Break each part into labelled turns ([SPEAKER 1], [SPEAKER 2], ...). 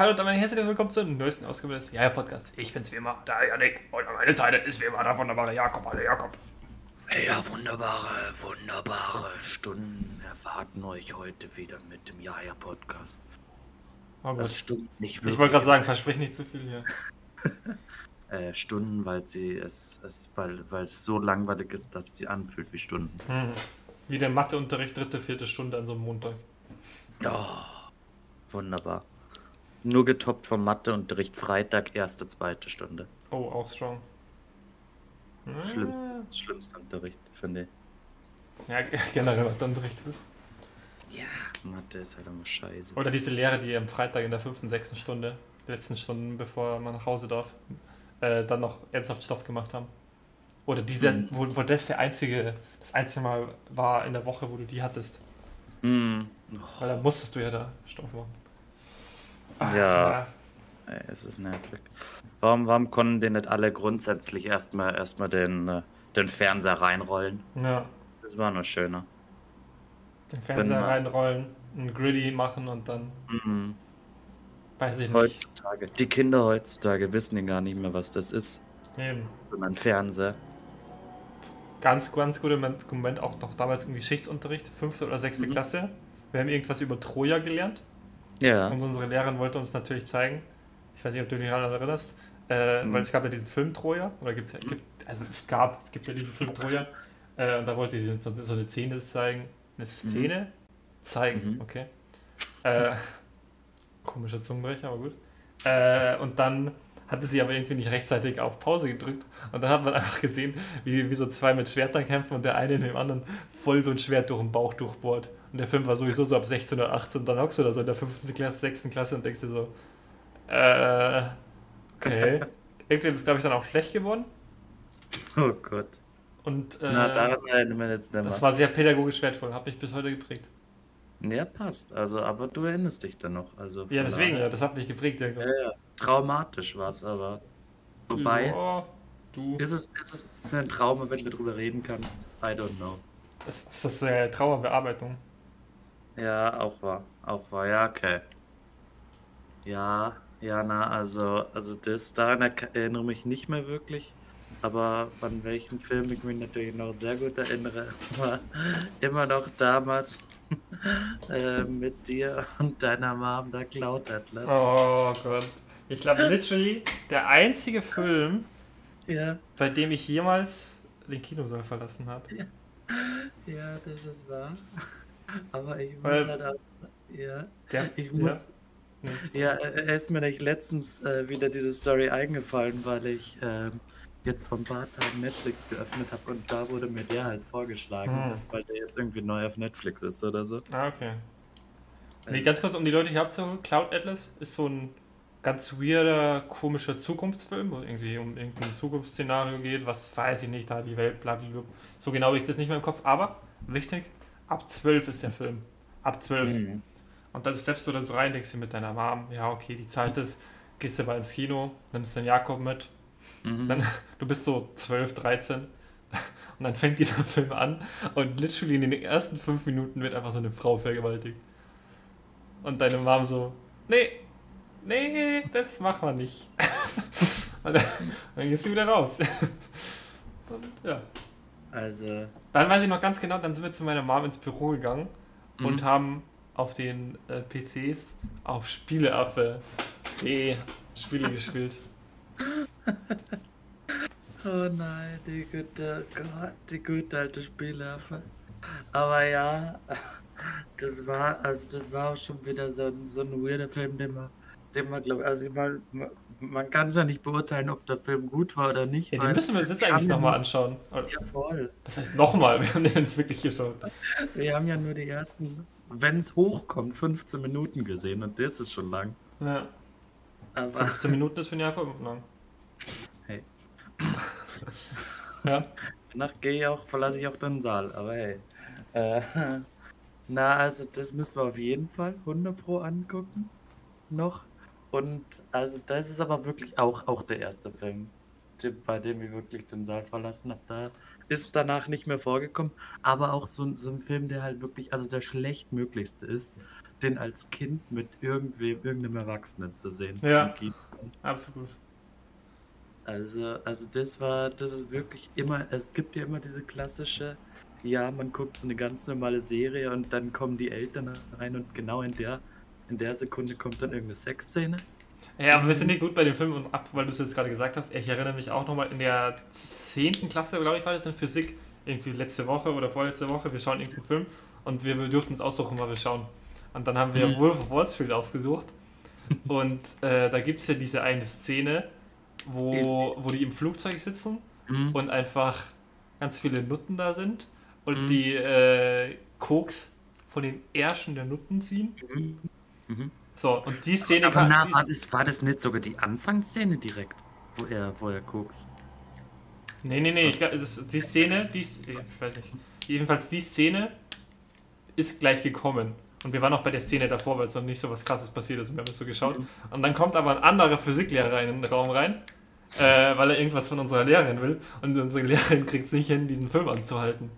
[SPEAKER 1] Hallo und damit herzlich willkommen zur neuesten Ausgabe des Jaja Podcasts. Ich bin's wie immer, der Janik und an meiner Seite ist wie immer der wunderbare Jakob. Hallo Jakob.
[SPEAKER 2] Ja, wunderbare, wunderbare Stunden erwarten euch heute wieder mit dem Jaja Podcast.
[SPEAKER 1] Oh
[SPEAKER 2] Das stimmt nicht
[SPEAKER 1] Ich wollte gerade sagen, versprich nicht zu viel hier.
[SPEAKER 2] äh, Stunden, weil sie es, es weil, weil es so langweilig ist, dass es sie anfühlt wie Stunden.
[SPEAKER 1] Hm. Wie der Matheunterricht, dritte, vierte Stunde an so einem Montag.
[SPEAKER 2] Ja, wunderbar. Nur getoppt vom Matheunterricht Freitag, erste, zweite Stunde.
[SPEAKER 1] Oh, auch strong. Ah.
[SPEAKER 2] Schlimmste, schlimmste Unterricht, finde ich.
[SPEAKER 1] Ja, generell Matheunterricht.
[SPEAKER 2] Ja, Mathe ist halt immer scheiße.
[SPEAKER 1] Oder diese Lehre, die am Freitag in der fünften, sechsten Stunde, letzten Stunden, bevor man nach Hause darf, äh, dann noch ernsthaft Stoff gemacht haben. Oder diese,
[SPEAKER 2] Mhm.
[SPEAKER 1] wo, wo das der einzige, das einzige Mal war in der Woche, wo du die hattest.
[SPEAKER 2] Mm.
[SPEAKER 1] Weil da musstest du ja da Stoff machen. Ach,
[SPEAKER 2] Ja. Ey, es ist nervig. Warum, warum konnten die nicht alle grundsätzlich erstmal erstmal den, äh, den Fernseher reinrollen?
[SPEAKER 1] Ja.
[SPEAKER 2] Das war nur schöner.
[SPEAKER 1] Den Fernseher reinrollen, ein Griddy machen und dann
[SPEAKER 2] Mhm.
[SPEAKER 1] weiß ich nicht.
[SPEAKER 2] Heutzutage. Die Kinder heutzutage wissen ja gar nicht mehr, was das ist.
[SPEAKER 1] Eben.
[SPEAKER 2] Sondern Fernseher.
[SPEAKER 1] Ganz, ganz guter Moment, Moment auch noch damals im Geschichtsunterricht, fünfte oder sechste
[SPEAKER 2] Mhm.
[SPEAKER 1] Klasse. Wir haben irgendwas über Troja gelernt.
[SPEAKER 2] Ja.
[SPEAKER 1] Und unsere Lehrerin wollte uns natürlich zeigen, ich weiß nicht, ob du dich daran erinnerst, äh,
[SPEAKER 2] Mhm.
[SPEAKER 1] weil es gab ja diesen Film Troja, oder gibt's ja, gibt, also es gab, es gibt ja diesen Film Troja, äh, und da wollte sie uns so, so eine Szene zeigen, eine Szene zeigen,
[SPEAKER 2] Mhm.
[SPEAKER 1] okay. Äh, komischer Zungenbrecher, aber gut. Äh, und dann hatte sie aber irgendwie nicht rechtzeitig auf Pause gedrückt und dann hat man einfach gesehen, wie, wie so zwei mit Schwertern kämpfen und der eine dem anderen voll so ein Schwert durch den Bauch durchbohrt. Und der Film war sowieso so ab 16 oder 18 und dann hockst du da so in der 5. Klasse, 6. Klasse und denkst dir so, äh, okay. Irgendwie ist es, glaube ich, dann auch schlecht geworden.
[SPEAKER 2] Oh Gott.
[SPEAKER 1] Und äh,
[SPEAKER 2] Na, daran erinnern wir jetzt nicht
[SPEAKER 1] das war sehr pädagogisch wertvoll, hat mich bis heute geprägt.
[SPEAKER 2] Ja, passt. Also, aber du erinnerst dich dann noch. Also,
[SPEAKER 1] Ja, deswegen, ja, das hat mich geprägt. Ja,
[SPEAKER 2] Ja, ja. Traumatisch war es aber. Wobei,
[SPEAKER 1] Ja, du.
[SPEAKER 2] ist, es, ist es ein Trauma, wenn du drüber reden kannst? I don't know.
[SPEAKER 1] Das ist das äh, Trauerbearbeitung.
[SPEAKER 2] Ja, auch wahr. Auch wahr, ja, okay. Ja, ja, na, also, also das, daran erinnere mich nicht mehr wirklich. Aber an welchen Film ich mich natürlich noch sehr gut erinnere, war immer noch damals äh, mit dir und deiner Mom, der Cloud Atlas.
[SPEAKER 1] Oh Gott. Ich glaube, literally der einzige Film,
[SPEAKER 2] Ja,
[SPEAKER 1] bei dem ich jemals den Kinosaal verlassen habe.
[SPEAKER 2] ja, das ist wahr. Aber ich muss halt auch, ja,
[SPEAKER 1] Der,
[SPEAKER 2] ich muss,
[SPEAKER 1] Ja.
[SPEAKER 2] Ja, äh, ist mir nicht letztens äh, wieder diese Story eingefallen, weil ich ähm, jetzt ein paar Tagen Netflix geöffnet habe und da wurde mir der halt vorgeschlagen,
[SPEAKER 1] Hm.
[SPEAKER 2] dass weil der jetzt irgendwie neu auf Netflix ist oder so.
[SPEAKER 1] Ah, okay. Nee, ganz kurz, um die Leute hier abzuholen. Cloud Atlas ist so ein ganz weirder, komischer Zukunftsfilm, wo irgendwie um irgendein Zukunftsszenario geht, was weiß ich nicht, da die Welt, blablabla. So genau habe ich das nicht mehr im Kopf, aber wichtig, ab 12 ist der Film. Ab 12.
[SPEAKER 2] Mhm.
[SPEAKER 1] Und dann steppst du da so rein, denkst dir mit deiner Mom, ja, okay, die zahlt es, gehst du mal ins Kino, nimmst den Jakob mit,
[SPEAKER 2] Mhm.
[SPEAKER 1] dann, du bist so 12, 13 und dann fängt dieser Film an und literally in den ersten fünf Minuten wird einfach so eine Frau vergewaltigt. Und deine Mom so, nee, nee, das machen wir nicht. und dann, dann gehst du wieder raus. Und ja.
[SPEAKER 2] Also,
[SPEAKER 1] Dann weiß ich noch ganz genau, dann sind wir zu meiner Mom ins Büro gegangen
[SPEAKER 2] Mhm.
[SPEAKER 1] und haben auf den äh, PCs auf Spieleaffe die Spiele gespielt.
[SPEAKER 2] oh nein, die gute, Gott, die gute alte Spielhilfe. Aber ja, das war, also das war auch schon wieder so ein, so ein weirder Film, den man, den man glaube also ich mal, man kann es ja nicht beurteilen, ob der Film gut war oder nicht.
[SPEAKER 1] Ja, den müssen wir uns jetzt eigentlich nochmal anschauen.
[SPEAKER 2] Ja, voll.
[SPEAKER 1] Das heißt nochmal, wir haben den jetzt wirklich geschaut.
[SPEAKER 2] Wir haben ja nur die ersten, wenn es hochkommt, 15 Minuten gesehen und das ist schon lang.
[SPEAKER 1] Ja.
[SPEAKER 2] Aber
[SPEAKER 1] 15 Minuten ist für den Jakob lang.
[SPEAKER 2] Hey.
[SPEAKER 1] Ja.
[SPEAKER 2] danach gehe ich auch, verlasse ich auch den Saal. Aber hey. Äh, na, also das müssen wir auf jeden Fall 100 Pro angucken. Noch. Und also das ist aber wirklich auch, auch der erste Film, bei dem ich wirklich den Saal verlassen habe. Da ist danach nicht mehr vorgekommen. Aber auch so, ein- so ein Film, der halt wirklich, also der schlechtmöglichste ist, den als Kind mit irgendwem, irgendeinem Erwachsenen zu sehen.
[SPEAKER 1] Ja. Absolut.
[SPEAKER 2] Also, also das war, das ist wirklich immer, es gibt ja immer diese klassische, ja, man guckt so eine ganz normale Serie und dann kommen die Eltern rein und genau in der, in der Sekunde kommt dann irgendeine Sexszene.
[SPEAKER 1] Ja, aber wir sind nicht gut bei dem Film und ab, weil du es jetzt gerade gesagt hast. Ich erinnere mich auch nochmal in der 10. Klasse, glaube ich, war das in Physik, irgendwie letzte Woche oder vorletzte Woche. Wir schauen irgendeinen Film und wir, wir durften uns aussuchen, was wir schauen. Und dann haben wir
[SPEAKER 2] Mhm.
[SPEAKER 1] Wolf of Wall Street ausgesucht. Und äh, da gibt es ja diese eine Szene, wo, wo die im Flugzeug sitzen
[SPEAKER 2] Mhm.
[SPEAKER 1] und einfach ganz viele Nutten da sind und
[SPEAKER 2] Mhm.
[SPEAKER 1] die äh, Koks von den Ärschen der Nutten ziehen.
[SPEAKER 2] Mhm. Mhm.
[SPEAKER 1] So, und die Szene
[SPEAKER 2] Aber
[SPEAKER 1] kann-
[SPEAKER 2] na,
[SPEAKER 1] die-
[SPEAKER 2] war, das, war das nicht sogar die Anfangsszene direkt, wo er, wo er guckt?
[SPEAKER 1] Nee, nee, nee, ich glaub, das, die Szene, die ich weiß nicht, jedenfalls die Szene ist gleich gekommen. Und wir waren auch bei der Szene davor, weil es noch nicht so was krasses passiert ist und wir haben das so geschaut. Und dann kommt aber ein anderer Physiklehrer in den Raum rein, äh, weil er irgendwas von unserer Lehrerin will. Und unsere Lehrerin kriegt es nicht hin, diesen Film anzuhalten.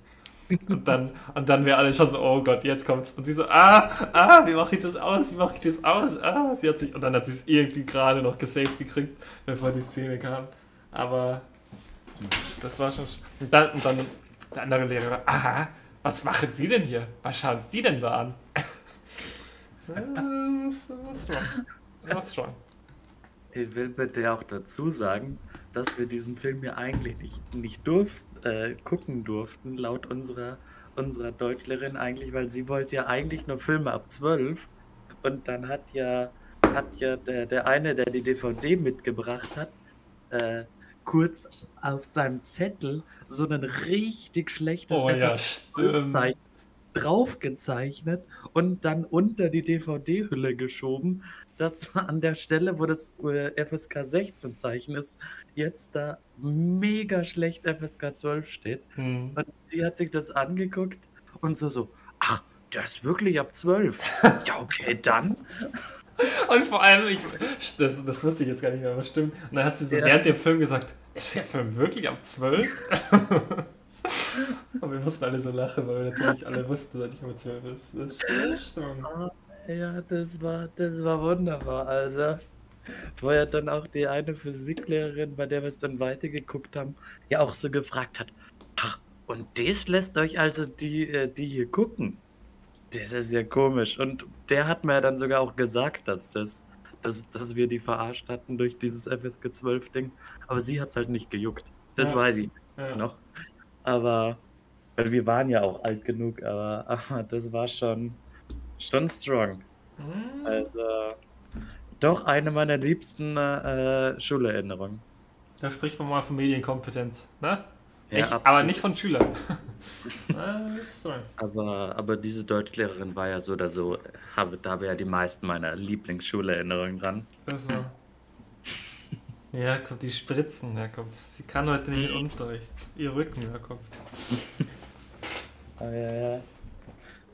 [SPEAKER 1] Und dann, und dann wäre alle schon so, oh Gott, jetzt kommt's. Und sie so, ah, ah, wie mache ich das aus? Wie mache ich das aus? Ah, sie hat sich, und dann hat sie es irgendwie gerade noch gesaved gekriegt, bevor die Szene kam. Aber das war schon. sch- Und dann, und dann der andere Lehrer, aha, was machen Sie denn hier? Was schauen Sie denn da an? das war strong. Das war strong.
[SPEAKER 2] Ich will bitte auch dazu sagen, dass wir diesen Film ja eigentlich nicht, nicht durf, äh, gucken durften, laut unserer, unserer Deutschlehrerin eigentlich, weil sie wollte ja eigentlich nur Filme ab 12. Und dann hat ja, hat ja der, der eine, der die DVD mitgebracht hat, äh, kurz auf seinem Zettel so ein richtig schlechtes
[SPEAKER 1] Oh ja.
[SPEAKER 2] Zeichen draufgezeichnet und dann unter die DVD-Hülle geschoben, dass an der Stelle, wo das äh, FSK 16 Zeichen ist, jetzt da mega schlecht FSK 12 steht.
[SPEAKER 1] Hm.
[SPEAKER 2] Und sie hat sich das angeguckt und so so, ach, der ist wirklich ab 12. ja, okay, dann.
[SPEAKER 1] Und vor allem, ich, das, das wusste ich jetzt gar nicht mehr, aber stimmt. Und dann hat sie so
[SPEAKER 2] Ja.
[SPEAKER 1] während dem Film gesagt, ist der Film wirklich ab 12? Und wir mussten alle so lachen, weil wir natürlich alle wussten, dass er nicht ab 12 ist. Das ist strong.
[SPEAKER 2] Ja, das war, das war wunderbar. Also, wo ja dann auch die eine Physiklehrerin, bei der wir es dann weitergeguckt haben, ja auch so gefragt hat, ach, und das lässt euch also die, äh, die hier gucken? Das ist ja komisch. Und der hat mir ja dann sogar auch gesagt, dass das, dass, dass wir die verarscht hatten durch dieses FSK 12 Ding. Aber sie hat es halt nicht gejuckt. Das
[SPEAKER 1] Ja.
[SPEAKER 2] weiß ich
[SPEAKER 1] Ja.
[SPEAKER 2] noch. Aber, weil wir waren ja auch alt genug, aber, aber das war schon, schon strong.
[SPEAKER 1] Hm.
[SPEAKER 2] Also, doch eine meiner liebsten äh, Schulerinnerungen.
[SPEAKER 1] Da spricht man mal von Medienkompetenz, ne?
[SPEAKER 2] Ja,
[SPEAKER 1] ich, aber nicht von Schülern.
[SPEAKER 2] Aber, aber diese Deutschlehrerin war ja so oder so, habe, da habe ja die meisten meiner Lieblingsschulerinnerungen dran.
[SPEAKER 1] Das war. Jakob, die Spritzen, Jakob. Sie kann heute nicht in Unterricht. Ihr Rücken, Jakob.
[SPEAKER 2] Ah, ja, ja.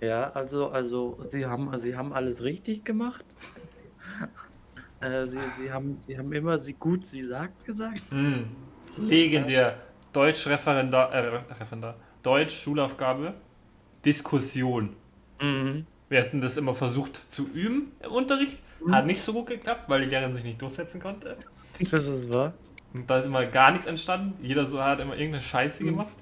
[SPEAKER 2] Ja, also, also sie haben, sie haben alles richtig gemacht. äh, sie, sie, haben, sie haben immer sie gut, sie sagt gesagt.
[SPEAKER 1] Mm. Legendär. Deutsch-Referendar, äh, Referendar. Deutsch-Schulaufgabe. Diskussion.
[SPEAKER 2] Mhm.
[SPEAKER 1] Wir hatten das immer versucht zu üben im Unterricht. Hat nicht so gut geklappt, weil die Lehrerin sich nicht durchsetzen konnte.
[SPEAKER 2] Das ist wahr.
[SPEAKER 1] Und da ist immer gar nichts entstanden. Jeder so hat immer irgendeine Scheiße gemacht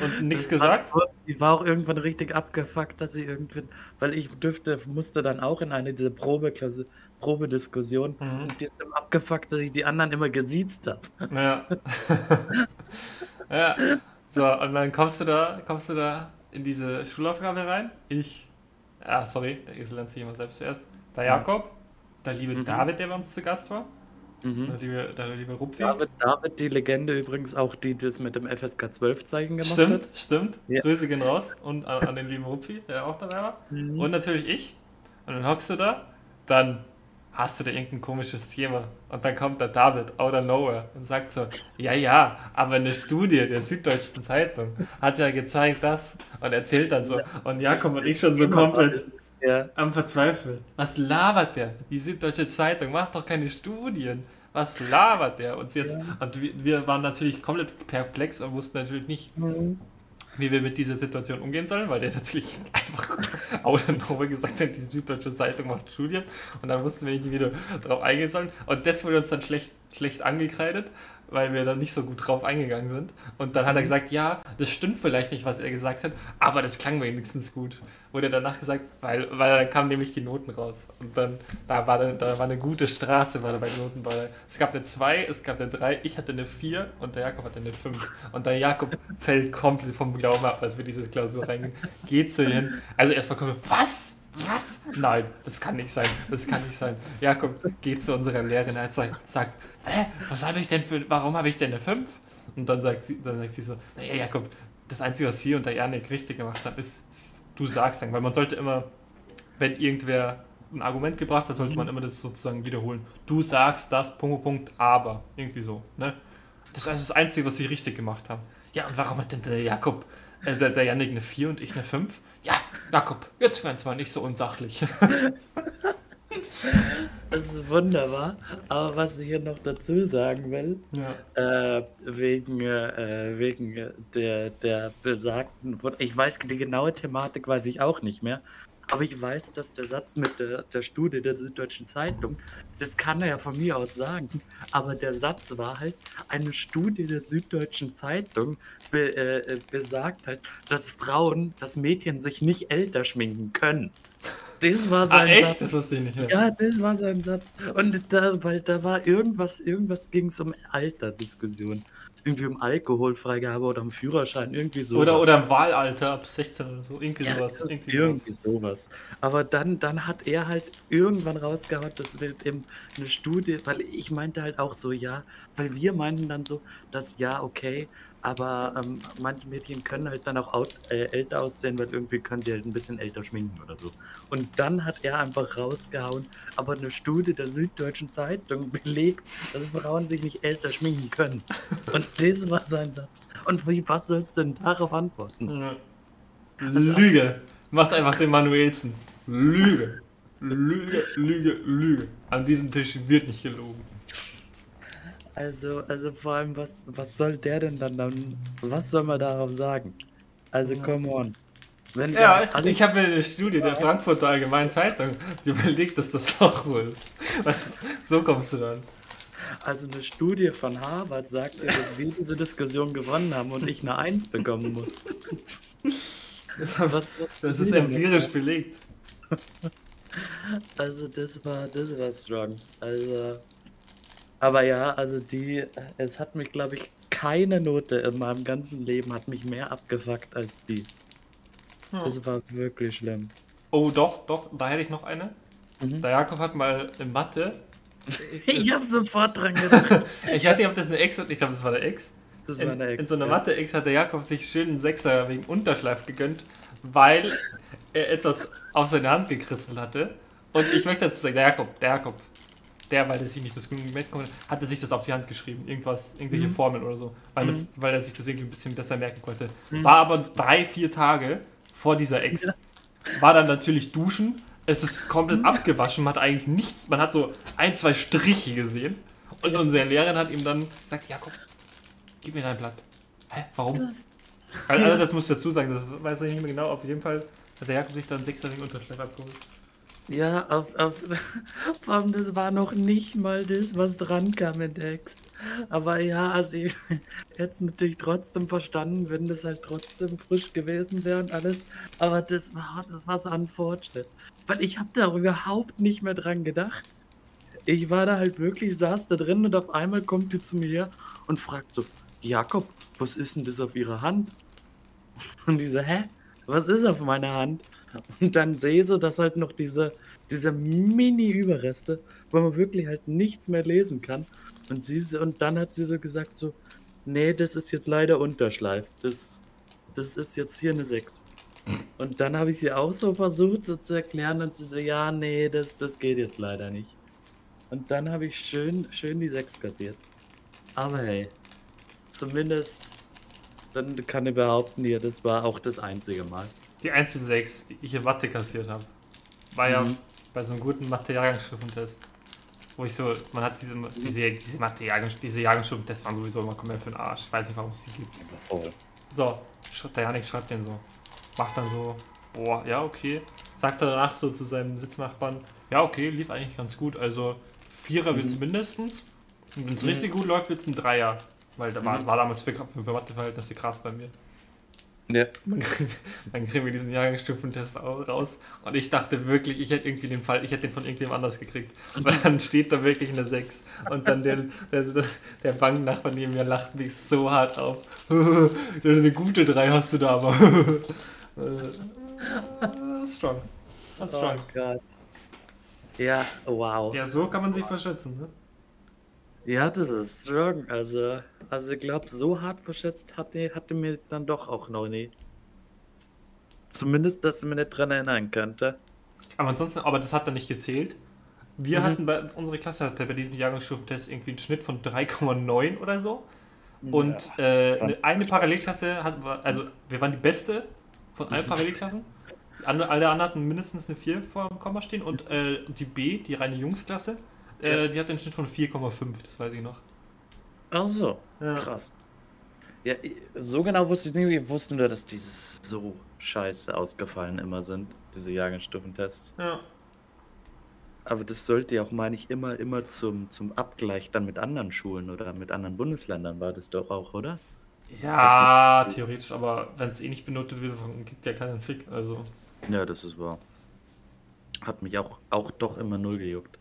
[SPEAKER 1] und nichts gesagt.
[SPEAKER 2] War, die war auch irgendwann richtig abgefuckt, dass sie irgendwie, weil ich dürfte, musste dann auch in eine dieser Probeklasse, Probediskussion
[SPEAKER 1] Mhm.
[SPEAKER 2] und die ist dann abgefuckt, dass ich die anderen immer gesiezt habe.
[SPEAKER 1] Ja. ja. So, und dann kommst du da, kommst du da in diese Schulaufgabe rein. Ich. Ja, sorry, der Esel nennt sich immer selbst zuerst. Der Jakob, der liebe
[SPEAKER 2] Mhm.
[SPEAKER 1] David, der bei uns zu Gast war.
[SPEAKER 2] Mhm.
[SPEAKER 1] Der liebe, der liebe Rupfi.
[SPEAKER 2] David, David, die Legende übrigens auch, die das mit dem FSK 12 Zeichen gemacht
[SPEAKER 1] Stimmt,
[SPEAKER 2] hat.
[SPEAKER 1] stimmt.
[SPEAKER 2] Ja.
[SPEAKER 1] Grüße gehen raus. Und an, an den lieben Rupfi, der auch dabei war.
[SPEAKER 2] Mhm.
[SPEAKER 1] Und natürlich ich. Und dann hockst du da, dann hast du da irgendein komisches Thema. Und dann kommt der David out of nowhere und sagt so, ja, ja, aber eine Studie der Süddeutschen Zeitung hat ja gezeigt das und erzählt dann so. Und Jakob und ich schon so komplett
[SPEAKER 2] Ja,
[SPEAKER 1] am Verzweifeln. Was labert der? Die Süddeutsche Zeitung macht doch keine Studien. Was labert der? Und, jetzt, und wir, wir waren natürlich komplett perplex und wussten natürlich nicht,
[SPEAKER 2] Mhm.
[SPEAKER 1] wie wir mit dieser Situation umgehen sollen, weil der natürlich einfach over gesagt hat, die Süddeutsche Zeitung macht Studien und dann wussten wir nicht, wie wir darauf eingehen sollen. Und das wurde uns dann schlecht, schlecht angekreidet weil wir da nicht so gut drauf eingegangen sind. Und dann hat er mhm. gesagt, ja, das stimmt vielleicht nicht, was er gesagt hat, aber das klang wenigstens gut. Wurde danach gesagt, weil, weil dann kamen nämlich die Noten raus. Und dann, da war, da, da war eine gute Straße war da bei Noten. Bei, es gab eine 2, es gab eine 3, ich hatte eine 4 und der Jakob hatte eine 5. Und der Jakob fällt komplett vom Glauben ab, als wir diese Klausur reingehen. Geht zu hin. Also erstmal kommt, was? Was? Nein, das kann nicht sein. Das kann nicht sein. Jakob geht zu unserer Lehrerin und sagt, hä, was habe ich denn für, warum habe ich denn eine 5? Und dann sagt sie, dann sagt sie so, naja, Jakob, das Einzige, was hier und der Janik richtig gemacht hat, ist, ist du sagst dann, weil man sollte immer, wenn irgendwer ein Argument gebracht hat, sollte man immer das sozusagen wiederholen. Du sagst das, Punkt, Punkt, aber. Irgendwie so. Ne? Das ist das Einzige, was sie richtig gemacht haben. Ja, und warum hat denn der Jakob, äh, der, der Janik eine 4 und ich eine 5? Ja, Jakob, jetzt werden es mal nicht so unsachlich.
[SPEAKER 2] Das ist wunderbar. Aber was ich hier noch dazu sagen will, ja. äh, wegen, äh, wegen der, der besagten, ich weiß die genaue Thematik weiß ich auch nicht mehr, aber ich weiß, dass der Satz mit der, der Studie der Süddeutschen Zeitung, das kann er ja von mir aus sagen, aber der Satz war halt, eine Studie der Süddeutschen Zeitung be, äh, besagt halt, dass Frauen, dass Mädchen sich nicht älter schminken können. Das war ah, sein ah, echt? Satz. Das wusste ich nicht. Ja. ja, das war sein Satz. Und da, weil da war irgendwas, irgendwas ging es um Alterdiskussion irgendwie um Alkoholfreigabe oder um Führerschein, irgendwie
[SPEAKER 1] sowas. Oder, oder im Wahlalter ab 16 oder so, irgendwie ja, sowas.
[SPEAKER 2] Irgendwie, irgendwie sowas. Aber dann, dann hat er halt irgendwann rausgehauen, das wird eben eine Studie, weil ich meinte halt auch so, ja, weil wir meinten dann so, dass ja, okay, aber ähm, manche Mädchen können halt dann auch out, äh, älter aussehen, weil irgendwie können sie halt ein bisschen älter schminken oder so. Und dann hat er einfach rausgehauen, aber eine Studie der Süddeutschen Zeitung belegt, dass Frauen sich nicht älter schminken können. Und das war sein Satz. Und wie, was sollst du denn darauf antworten? Ja.
[SPEAKER 1] Also, Lüge. Macht einfach den Manuelsen. Lüge. Lüge, Lüge, Lüge. An diesem Tisch wird nicht gelogen.
[SPEAKER 2] Also, also vor allem, was, was soll der denn dann, dann was soll man darauf sagen? Also, come on.
[SPEAKER 1] Wenn ja, ich, ich habe eine Studie der Frankfurter Allgemeinen Zeitung die überlegt, dass das Loch wohl ist. Was, so kommst du dann.
[SPEAKER 2] Also eine Studie von Harvard sagt ja, dass wir diese Diskussion gewonnen haben und ich eine Eins bekommen muss.
[SPEAKER 1] Das, was, was das ist empirisch belegt.
[SPEAKER 2] Also das war, das war strong. Also aber ja, also die, es hat mich, glaube ich, keine Note in meinem ganzen Leben hat mich mehr abgefuckt als die. Hm. Das war wirklich schlimm.
[SPEAKER 1] Oh, doch, doch, da hätte ich noch eine. Mhm. Der Jakob hat mal in Mathe.
[SPEAKER 2] ich habe sofort dran gedacht.
[SPEAKER 1] ich weiß nicht, ob das eine Ex ist. Ich glaube, das war der Ex. Das war eine Ex. In so einer ja. Mathe-Ex hat der Jakob sich schön einen Sechser wegen Unterschleif gegönnt, weil er etwas auf seine Hand gekrisselt hatte. Und ich möchte dazu sagen, der Jakob, der Jakob, der, weil er sich nicht das mitkommt, hatte sich das auf die Hand geschrieben. Irgendwas, irgendwelche mhm. Formeln oder so. Weil, mhm. das, weil er sich das irgendwie ein bisschen besser merken konnte. Mhm. War aber drei, vier Tage vor dieser Ex. Ja. War dann natürlich duschen. Es ist komplett mhm. abgewaschen. Man hat eigentlich nichts. Man hat so ein, zwei Striche gesehen. Und unsere Lehrerin hat ihm dann gesagt: Jakob, gib mir dein Blatt. Hä? Warum? Das also, das muss ich dazu sagen, das weiß ich nicht mehr genau. Auf jeden Fall hat der Jakob sich dann sechs den Unterschleif abgeholt.
[SPEAKER 2] Ja, auf, auf, vor das war noch nicht mal das, was dran kam in Text. Aber ja, also ich hätte es natürlich trotzdem verstanden, wenn das halt trotzdem frisch gewesen wäre und alles. Aber das war, das war so Fortschritt. Weil ich habe da überhaupt nicht mehr dran gedacht. Ich war da halt wirklich, saß da drin und auf einmal kommt die zu mir her und fragt so, Jakob, was ist denn das auf ihrer Hand? Und die so, hä? Was ist auf meiner Hand? Und dann sehe so, dass halt noch diese, diese Mini-Überreste, wo man wirklich halt nichts mehr lesen kann. Und, sie, und dann hat sie so gesagt so, nee, das ist jetzt leider Unterschleif. Das, das ist jetzt hier eine 6. Und dann habe ich sie auch so versucht so zu erklären und sie so, ja, nee, das, das geht jetzt leider nicht. Und dann habe ich schön, schön die 6 kassiert. Aber hey, zumindest, dann kann ich behaupten, hier, das war auch das einzige Mal
[SPEAKER 1] die einzigen sechs, die ich in Mathe kassiert habe. War mhm. ja bei so einem guten Mathe-Jahrgangsschriftentest. Wo ich so, man hat diese, diese, diese Mathe-Jahrgangsschriftentest, waren sowieso immer komplett für den Arsch. Ich weiß nicht, warum es die gibt.
[SPEAKER 2] Oh.
[SPEAKER 1] So, der Janik schreibt den so. Macht dann so, boah, ja, okay. Sagt er danach so zu seinem Sitznachbarn, ja, okay, lief eigentlich ganz gut. Also Vierer mhm. wird es mindestens. Und wenn es mhm. richtig gut läuft, wird es ein Dreier. Weil da war, mhm. war damals für, für, für Matheverhältnisse krass bei mir. Ja. Dann kriegen wir diesen Jahrgangsstufentest auch raus. Und ich dachte wirklich, ich hätte irgendwie den Fall, ich hätte den von irgendjemand anders gekriegt. Und dann steht da wirklich eine 6. Und dann der, der, der Banknachbar neben mir lacht mich so hart auf. eine gute 3 hast du da aber. das ist strong.
[SPEAKER 2] Das ist strong. Oh Gott. Ja, wow.
[SPEAKER 1] Ja, so kann man sich verschätzen, ne?
[SPEAKER 2] Ja, das ist strong. Also, also ich glaube, so hart verschätzt hatte, hatte mir dann doch auch noch nie. Zumindest, dass ich mich nicht dran erinnern könnte.
[SPEAKER 1] Aber ansonsten, aber das hat dann nicht gezählt. Wir mhm. hatten bei, unsere Klasse hatte bei diesem Jahrgangsstufentest irgendwie einen Schnitt von 3,9 oder so. Und ja, äh, eine, eine Parallelklasse hat, also wir waren die beste von allen Parallelklassen. Alle anderen hatten mindestens eine 4 vor dem Komma stehen und äh, die B, die reine Jungsklasse, äh, ja. Die hat den Schnitt von 4,5, das weiß ich noch.
[SPEAKER 2] Ach so, ja. krass. Ja, so genau wusste ich nicht, wir wussten nur, dass diese so scheiße ausgefallen immer sind, diese Jahrgangsstufentests. Ja. Aber das sollte ja auch, meine ich, immer, immer zum, zum Abgleich dann mit anderen Schulen oder mit anderen Bundesländern war das doch auch, oder?
[SPEAKER 1] Ja, theoretisch, aber wenn es eh nicht benotet wird, gibt ja keinen Fick, also.
[SPEAKER 2] Ja, das ist wahr. Hat mich auch, auch doch immer null gejuckt.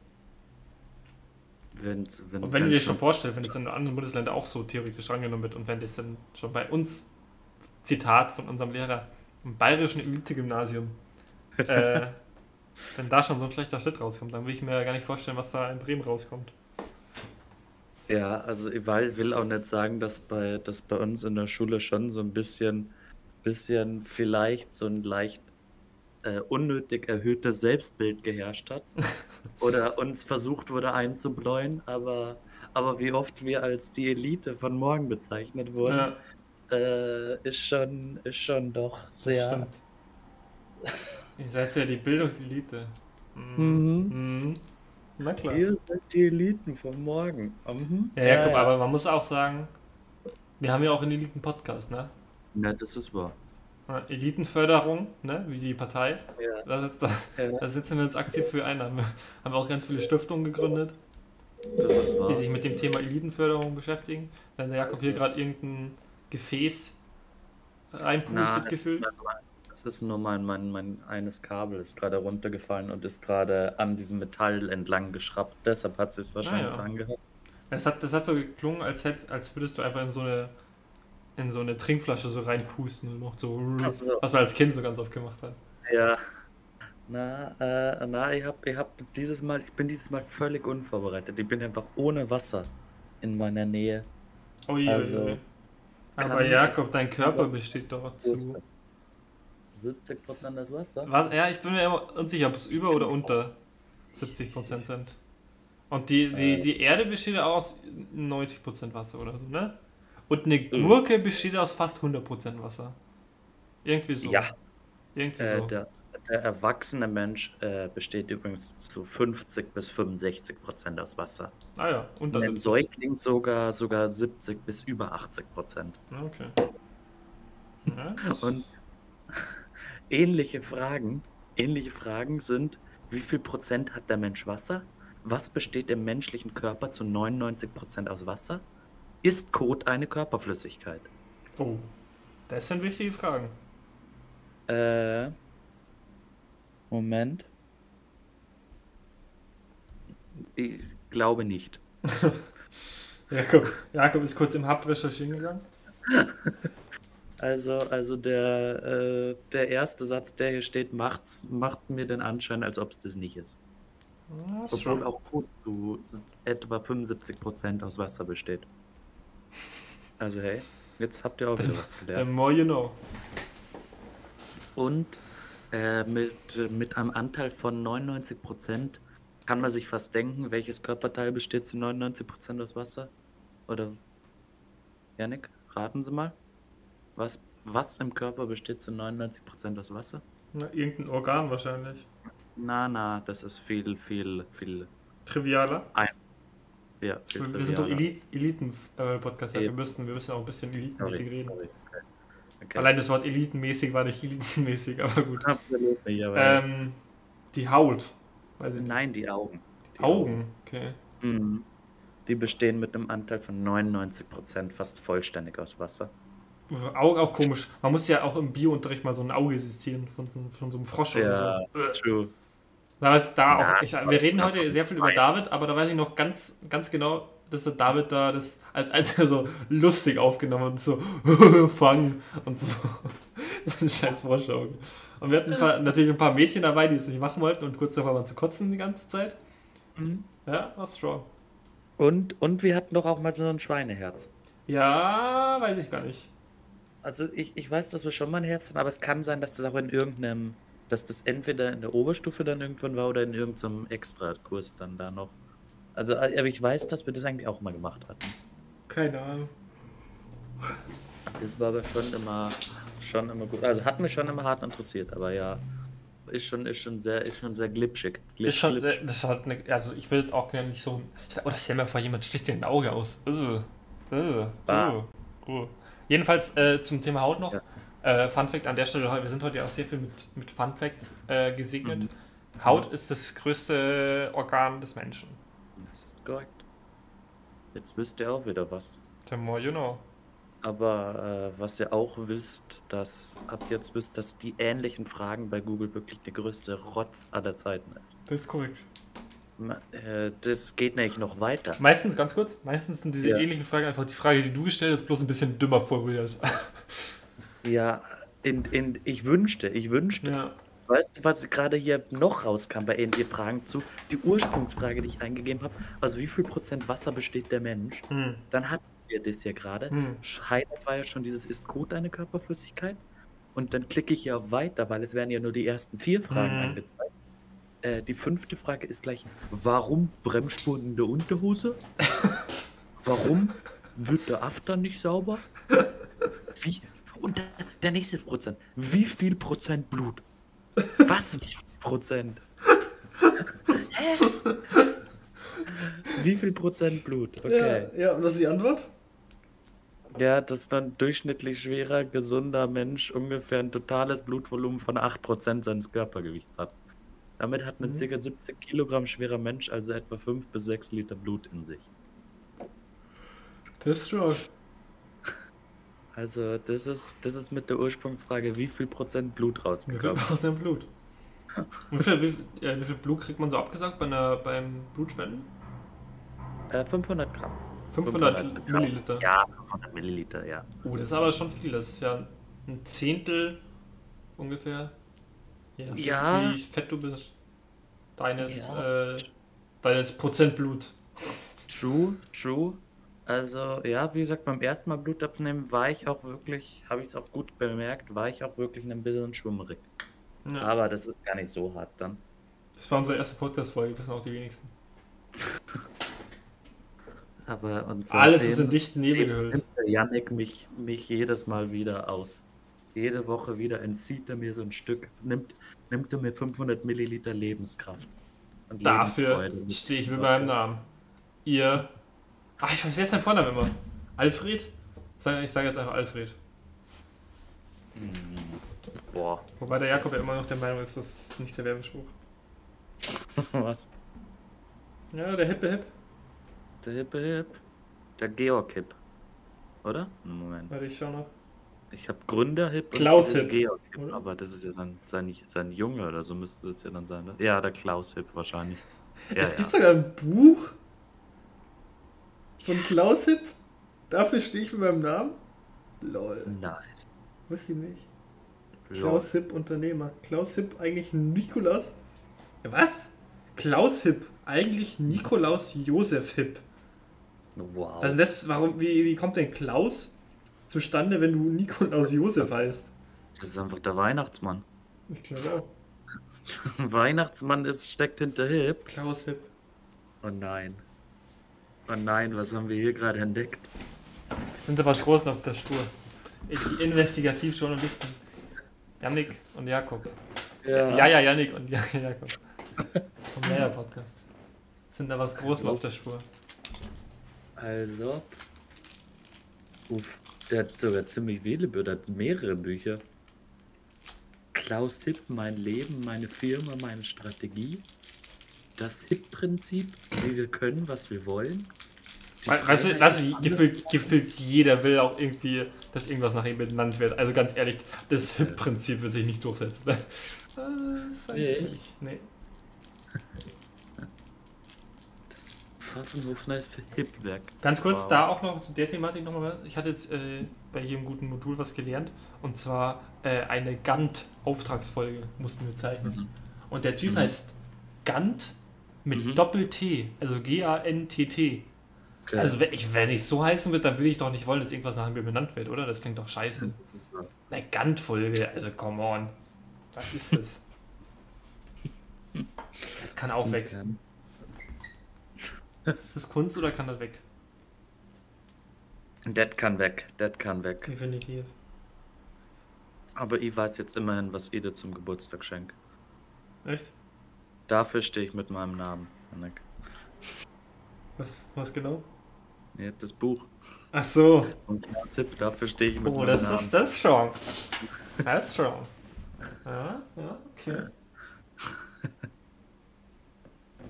[SPEAKER 1] Wenn's, wenn, und wenn du dir schon vorstellst, wenn das in anderen Bundesländern auch so theoretisch angenommen wird und wenn das dann schon bei uns, Zitat von unserem Lehrer, im bayerischen Elite-Gymnasium, äh, wenn da schon so ein schlechter Schnitt rauskommt, dann will ich mir gar nicht vorstellen, was da in Bremen rauskommt.
[SPEAKER 2] Ja, also ich will auch nicht sagen, dass bei, dass bei uns in der Schule schon so ein bisschen, bisschen vielleicht so ein leicht äh, unnötig erhöhtes Selbstbild geherrscht hat oder uns versucht wurde einzubläuen, aber, aber wie oft wir als die Elite von morgen bezeichnet wurden, ja. äh, ist, schon, ist schon doch sehr.
[SPEAKER 1] Ihr seid ja die Bildungselite. Mhm.
[SPEAKER 2] Mhm. Na klar. Ihr seid die Eliten von morgen.
[SPEAKER 1] Mhm. Ja, ja, guck, ja. aber man muss auch sagen, wir haben ja auch einen Eliten-Podcast, ne?
[SPEAKER 2] Ja, das ist wahr.
[SPEAKER 1] Elitenförderung, ne, wie die Partei. Ja. Da, da, da, sitzen wir uns aktiv für ein. Haben, haben auch ganz viele Stiftungen gegründet, die sich mit dem Thema Elitenförderung beschäftigen. Wenn der Jakob hier gerade irgendein Gefäß reinpustet,
[SPEAKER 2] Na, gefühlt. Das ist nur mein, mein, mein eines Kabel ist gerade runtergefallen und ist gerade an diesem Metall entlang geschraubt. Deshalb hat es wahrscheinlich ah, ja. angehört.
[SPEAKER 1] Das hat, das hat so geklungen, als, hätt, als würdest du einfach in so eine in so eine Trinkflasche so reinpusten und noch so, so. was man als Kind so ganz oft gemacht hat.
[SPEAKER 2] Ja. Na, äh, na, ich hab, ich hab dieses Mal, ich bin dieses Mal völlig unvorbereitet. Ich bin einfach ohne Wasser in meiner Nähe.
[SPEAKER 1] Oh je, also, Aber Jakob, dein Körper besteht doch zu
[SPEAKER 2] 70% das Wasser?
[SPEAKER 1] Was? Ja, ich bin mir immer unsicher, ob es über oder unter 70% sind. Und die, die, äh. die Erde besteht ja aus 90% Wasser oder so, ne? Und eine mhm. Gurke besteht aus fast 100% Wasser. Irgendwie so.
[SPEAKER 2] Ja. Irgendwie äh, so. Der, der, erwachsene Mensch äh, besteht übrigens zu 50 bis 65% aus Wasser.
[SPEAKER 1] Ah ja,
[SPEAKER 2] unter Im Säugling sogar, sogar 70 bis über 80%
[SPEAKER 1] Okay.
[SPEAKER 2] Ja. Und ähnliche Fragen, ähnliche Fragen sind, wie viel Prozent hat der Mensch Wasser? Was besteht im menschlichen Körper zu 99% aus Wasser? Ist Kot eine Körperflüssigkeit?
[SPEAKER 1] Oh, das sind wichtige Fragen.
[SPEAKER 2] Äh, Moment. Ich glaube nicht.
[SPEAKER 1] Jakob, Jakob ist kurz im Hub recherchieren gegangen.
[SPEAKER 2] Also, also der, äh, der erste Satz, der hier steht, macht's, macht mir den Anschein, als ob es das nicht ist. Ja, Obwohl schon. auch Kot zu etwa 75% aus Wasser besteht. Also hey, jetzt habt ihr auch wieder was gelernt.
[SPEAKER 1] The more you know.
[SPEAKER 2] Und äh, mit, mit einem Anteil von 99% kann man sich fast denken, welches Körperteil besteht zu 99% aus Wasser? Oder, Janik, raten Sie mal. Was, was im Körper besteht zu 99% aus Wasser?
[SPEAKER 1] Na, irgendein Organ wahrscheinlich.
[SPEAKER 2] Na, na, das ist viel, viel, viel.
[SPEAKER 1] Trivialer?
[SPEAKER 2] Ein, ja,
[SPEAKER 1] wir sind doch Eliten-Podcast, äh, ja. wir, müssen, wir müssen auch ein bisschen elitenmäßig reden.
[SPEAKER 2] Okay.
[SPEAKER 1] Allein das Wort elitenmäßig war nicht elitenmäßig, aber gut.
[SPEAKER 2] Absolut nicht, aber
[SPEAKER 1] Ähm, die Haut.
[SPEAKER 2] Nein, die Augen. Die
[SPEAKER 1] Augen. Okay.
[SPEAKER 2] Mhm. Die bestehen mit einem Anteil von 99% fast vollständig aus Wasser.
[SPEAKER 1] Augen auch komisch. Man muss ja auch im Biounterricht mal so ein Auge existieren von, so- von so einem Frosch
[SPEAKER 2] Ja,
[SPEAKER 1] oder so.
[SPEAKER 2] True.
[SPEAKER 1] Da weiß da
[SPEAKER 2] Ja,
[SPEAKER 1] auch, ich, wir reden heute sehr viel über David, aber da weiß ich noch ganz, ganz genau, dass der David da das als einziger so lustig aufgenommen hat und so fangen und so. So ein scheiß Froschauge. Und wir hatten ein paar, natürlich ein paar Mädchen dabei, die es nicht machen wollten und kurz davor waren zu kotzen die ganze Zeit.
[SPEAKER 2] Mhm.
[SPEAKER 1] Ja, war strong.
[SPEAKER 2] Und, und wir hatten doch auch mal so ein Schweineherz.
[SPEAKER 1] Ja, weiß ich gar nicht.
[SPEAKER 2] Also ich, ich weiß, dass wir schon mal ein Herz hatten, aber es kann sein, dass das auch in irgendeinem, dass das entweder in der Oberstufe dann irgendwann war oder in irgendeinem Extrakurs dann da noch. Also aber ich weiß, dass wir das eigentlich auch mal gemacht hatten.
[SPEAKER 1] Keine Ahnung.
[SPEAKER 2] Das war aber schon immer, schon immer gut. Also hat mich schon immer hart interessiert, aber ja, ist schon, ist schon sehr, ist schon sehr glitschig. Glitsch,
[SPEAKER 1] Ist schon,
[SPEAKER 2] glitsch.
[SPEAKER 1] äh, das hat eine, also ich will jetzt auch gerne nicht so. Ich sag, oder stell mir vor, jemand sticht dir ein Auge aus. Ugh.
[SPEAKER 2] Ah.
[SPEAKER 1] Ugh. Ugh. Jedenfalls äh, zum Thema Haut noch.
[SPEAKER 2] Ja.
[SPEAKER 1] Äh, Fun Fact an der Stelle, wir sind heute ja auch sehr viel mit, mit Fun Facts äh, gesegnet.
[SPEAKER 2] Mhm.
[SPEAKER 1] Haut ist das größte Organ des Menschen.
[SPEAKER 2] Das ist korrekt. Jetzt wisst ihr auch wieder was.
[SPEAKER 1] The more you know.
[SPEAKER 2] Aber äh, was ihr auch wisst, dass ab jetzt wisst, dass die ähnlichen Fragen bei Google wirklich der größte Rotz aller Zeiten ist.
[SPEAKER 1] Das ist korrekt.
[SPEAKER 2] Ma- Äh, das geht nämlich noch weiter.
[SPEAKER 1] Meistens, ganz kurz, meistens sind diese
[SPEAKER 2] Ja.
[SPEAKER 1] ähnlichen Fragen einfach die Frage, die du gestellt hast, bloß ein bisschen dümmer formuliert.
[SPEAKER 2] Ja, in, in, ich wünschte, ich wünschte.
[SPEAKER 1] ja.
[SPEAKER 2] Weißt du, was gerade hier noch rauskam bei ähnlichen Fragen zu? Die Ursprungsfrage, die ich eingegeben habe. Also wie viel Prozent Wasser besteht der Mensch?
[SPEAKER 1] Hm.
[SPEAKER 2] Dann hatten wir das ja gerade.
[SPEAKER 1] Hm.
[SPEAKER 2] Highlight war ja schon dieses Ist Kot eine Körperflüssigkeit? Und dann klicke ich auf Weiter, weil es werden ja nur die ersten vier Fragen
[SPEAKER 1] Mhm.
[SPEAKER 2] angezeigt. Äh, die fünfte Frage ist gleich, warum Bremsspuren in der Unterhose? warum wird der After nicht sauber? Wie? Und der, nächste Prozent, wie viel Prozent Blut? Was, wie viel Prozent? Hä? Wie viel Prozent Blut? Okay.
[SPEAKER 1] ja, und was ist die Antwort?
[SPEAKER 2] Ja, dass dann durchschnittlich schwerer, gesunder Mensch ungefähr ein totales Blutvolumen von 8% seines Körpergewichts hat. Damit hat ein
[SPEAKER 1] Mhm.
[SPEAKER 2] ca. 70 Kilogramm schwerer Mensch also etwa 5 bis 6 Liter Blut in sich.
[SPEAKER 1] Das ist strong.
[SPEAKER 2] Also das ist, das ist mit der Ursprungsfrage, wie viel Prozent Blut
[SPEAKER 1] Wie viel
[SPEAKER 2] rausgekommen.
[SPEAKER 1] sein Blut? Wie viel, wie, viel- wie viel Blut kriegt man so abgesagt bei einer, beim Blutspenden?
[SPEAKER 2] Äh, 500 Gramm.
[SPEAKER 1] 500,
[SPEAKER 2] 500 Gramm.
[SPEAKER 1] Milliliter.
[SPEAKER 2] Ja, 500 Milliliter, ja.
[SPEAKER 1] Oh, das ist aber schon viel. Das ist ja ein Zehntel ungefähr. Je nachdem,
[SPEAKER 2] Ja.
[SPEAKER 1] Wie fett du bist. Deines,
[SPEAKER 2] Ja.
[SPEAKER 1] äh, deines Prozentblut.
[SPEAKER 2] True, true. Also, ja, wie gesagt, beim ersten Mal Blut abzunehmen, war ich auch wirklich, habe ich es auch gut bemerkt, war ich auch wirklich ein bisschen schwummerig.
[SPEAKER 1] Ja.
[SPEAKER 2] Aber das ist gar nicht so hart dann.
[SPEAKER 1] Das war unsere erste Podcast-Folge, wissen auch die wenigsten.
[SPEAKER 2] Aber und
[SPEAKER 1] Alles ist in dichten Nebel gehüllt.
[SPEAKER 2] Yannick mich, mich jedes Mal wieder aus. Jede Woche wieder entzieht er mir so ein Stück, nimmt, nimmt er mir 500 Milliliter Lebenskraft. Und
[SPEAKER 1] Dafür stehe ich mit meinem Namen. Ihr. Ach, ich vergesse deinen Vornamen immer. Alfred? Ich sage jetzt einfach Alfred.
[SPEAKER 2] Boah,
[SPEAKER 1] Wobei der Jakob ja immer noch der Meinung ist, das ist nicht der Werbespruch.
[SPEAKER 2] was?
[SPEAKER 1] Ja, der Hippe Hip.
[SPEAKER 2] Der Hippe Hip. Der Georg Hip. Oder? Moment.
[SPEAKER 1] Warte, ich schau noch.
[SPEAKER 2] Ich habe Gründer Hip
[SPEAKER 1] Klaus Hipp,
[SPEAKER 2] Georg Hip,
[SPEAKER 1] oder?
[SPEAKER 2] aber das ist ja sein, sein, sein Junge oder so müsste das ja dann sein. Ne? Ja, der Klaus Hip wahrscheinlich. Ja,
[SPEAKER 1] es
[SPEAKER 2] ja.
[SPEAKER 1] gibt sogar ein Buch von Klaus Hipp. Dafür stehe ich mit meinem Namen. Lol.
[SPEAKER 2] Nice.
[SPEAKER 1] Wusste ich nicht.
[SPEAKER 2] Lol.
[SPEAKER 1] Klaus Hipp, Unternehmer. Klaus Hipp, eigentlich Nikolaus. Was? Klaus Hipp, eigentlich Nikolaus Josef Hipp.
[SPEAKER 2] Wow.
[SPEAKER 1] Was ist das? Warum, wie, wie kommt denn Klaus zustande, wenn du Nikolaus Josef heißt?
[SPEAKER 2] Das ist einfach der Weihnachtsmann.
[SPEAKER 1] Ich glaube auch.
[SPEAKER 2] Weihnachtsmann ist, steckt hinter Hip.
[SPEAKER 1] Klaus Hipp.
[SPEAKER 2] Oh nein. Oh nein, was haben wir hier gerade entdeckt?
[SPEAKER 1] Wir sind da was Großes auf der Spur. Die Investigativjournalisten. Yannick und Jakob. Ja, ja, Yannick und ja, Jakob. Vom Leia Podcast. Sind da was Großes
[SPEAKER 2] Also.
[SPEAKER 1] auf der Spur.
[SPEAKER 2] Also. Uff. Der hat sogar ziemlich viele Bücher, hat mehrere Bücher. Klaus Hipp, mein Leben, meine Firma, meine Strategie. Das Hip-Prinzip, wie wir können, was wir wollen.
[SPEAKER 1] Weißt du, also gefühlt, gefühlt jeder will auch irgendwie, dass irgendwas nach ihm benannt wird. Also ganz ehrlich, das Hip-Prinzip wird sich nicht durchsetzen. Das nee. nee.
[SPEAKER 2] Das Pfaffenhofner Hip-Werk.
[SPEAKER 1] Ganz kurz, wow. da auch noch zu der Thematik nochmal. Ich hatte jetzt äh, bei jedem guten Modul was gelernt. Und zwar äh, eine Gantt-Auftragsfolge mussten wir zeichnen. Mhm. Und der Typ mhm. heißt Gantt mit mhm. Doppel-T, also G-A-N-T-T. Okay. Also wenn ich, wenn ich so heißen würde, dann würde ich doch nicht wollen, dass irgendwas nach mir benannt wird, oder? Das klingt doch scheiße. Eine Gantt-Folge, also come on. Was ist das? das kann auch Die weg. Kann. Ist das Kunst oder kann das weg?
[SPEAKER 2] Das kann weg, das kann weg.
[SPEAKER 1] Definitiv.
[SPEAKER 2] Aber ich weiß jetzt immerhin, was ihr dir zum Geburtstag schenkt.
[SPEAKER 1] Echt?
[SPEAKER 2] Dafür stehe ich mit meinem Namen, Janik.
[SPEAKER 1] Was, was genau?
[SPEAKER 2] Ja, das Buch.
[SPEAKER 1] Ach so.
[SPEAKER 2] Und Zip, dafür stehe ich mit
[SPEAKER 1] oh, meinem Namen. Oh, das ist das schon. Das schon. Ja, ja, okay.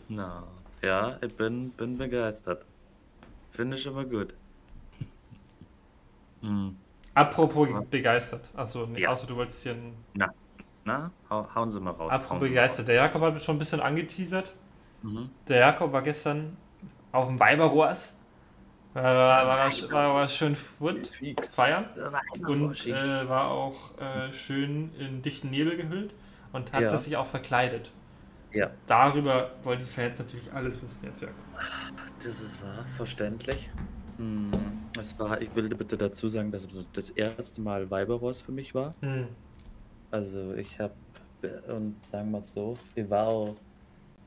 [SPEAKER 2] Na, ja, ich bin, bin begeistert. Finde ich immer gut.
[SPEAKER 1] hm. Apropos ja. begeistert. Achso, nee, ja. außer du wolltest hier ein.
[SPEAKER 2] Na, na, hau, hauen Sie mal raus.
[SPEAKER 1] Apropos begeistert. Der Jakob hat schon ein bisschen angeteasert. Mhm. Der Jakob war gestern auf dem Weiberrohrs. Äh, war, war, war, war, schön Foot feiern und äh, war auch äh, schön in dichten Nebel gehüllt und hat ja. sich auch verkleidet.
[SPEAKER 2] Ja.
[SPEAKER 1] Darüber wollen die Fans natürlich alles wissen jetzt, Jakob.
[SPEAKER 2] Das ist wahr, verständlich. Hm, es war, ich will bitte dazu sagen, dass es das erste Mal Weiberross für mich war. Hm. Also ich habe, und sagen wir es so, ich war auch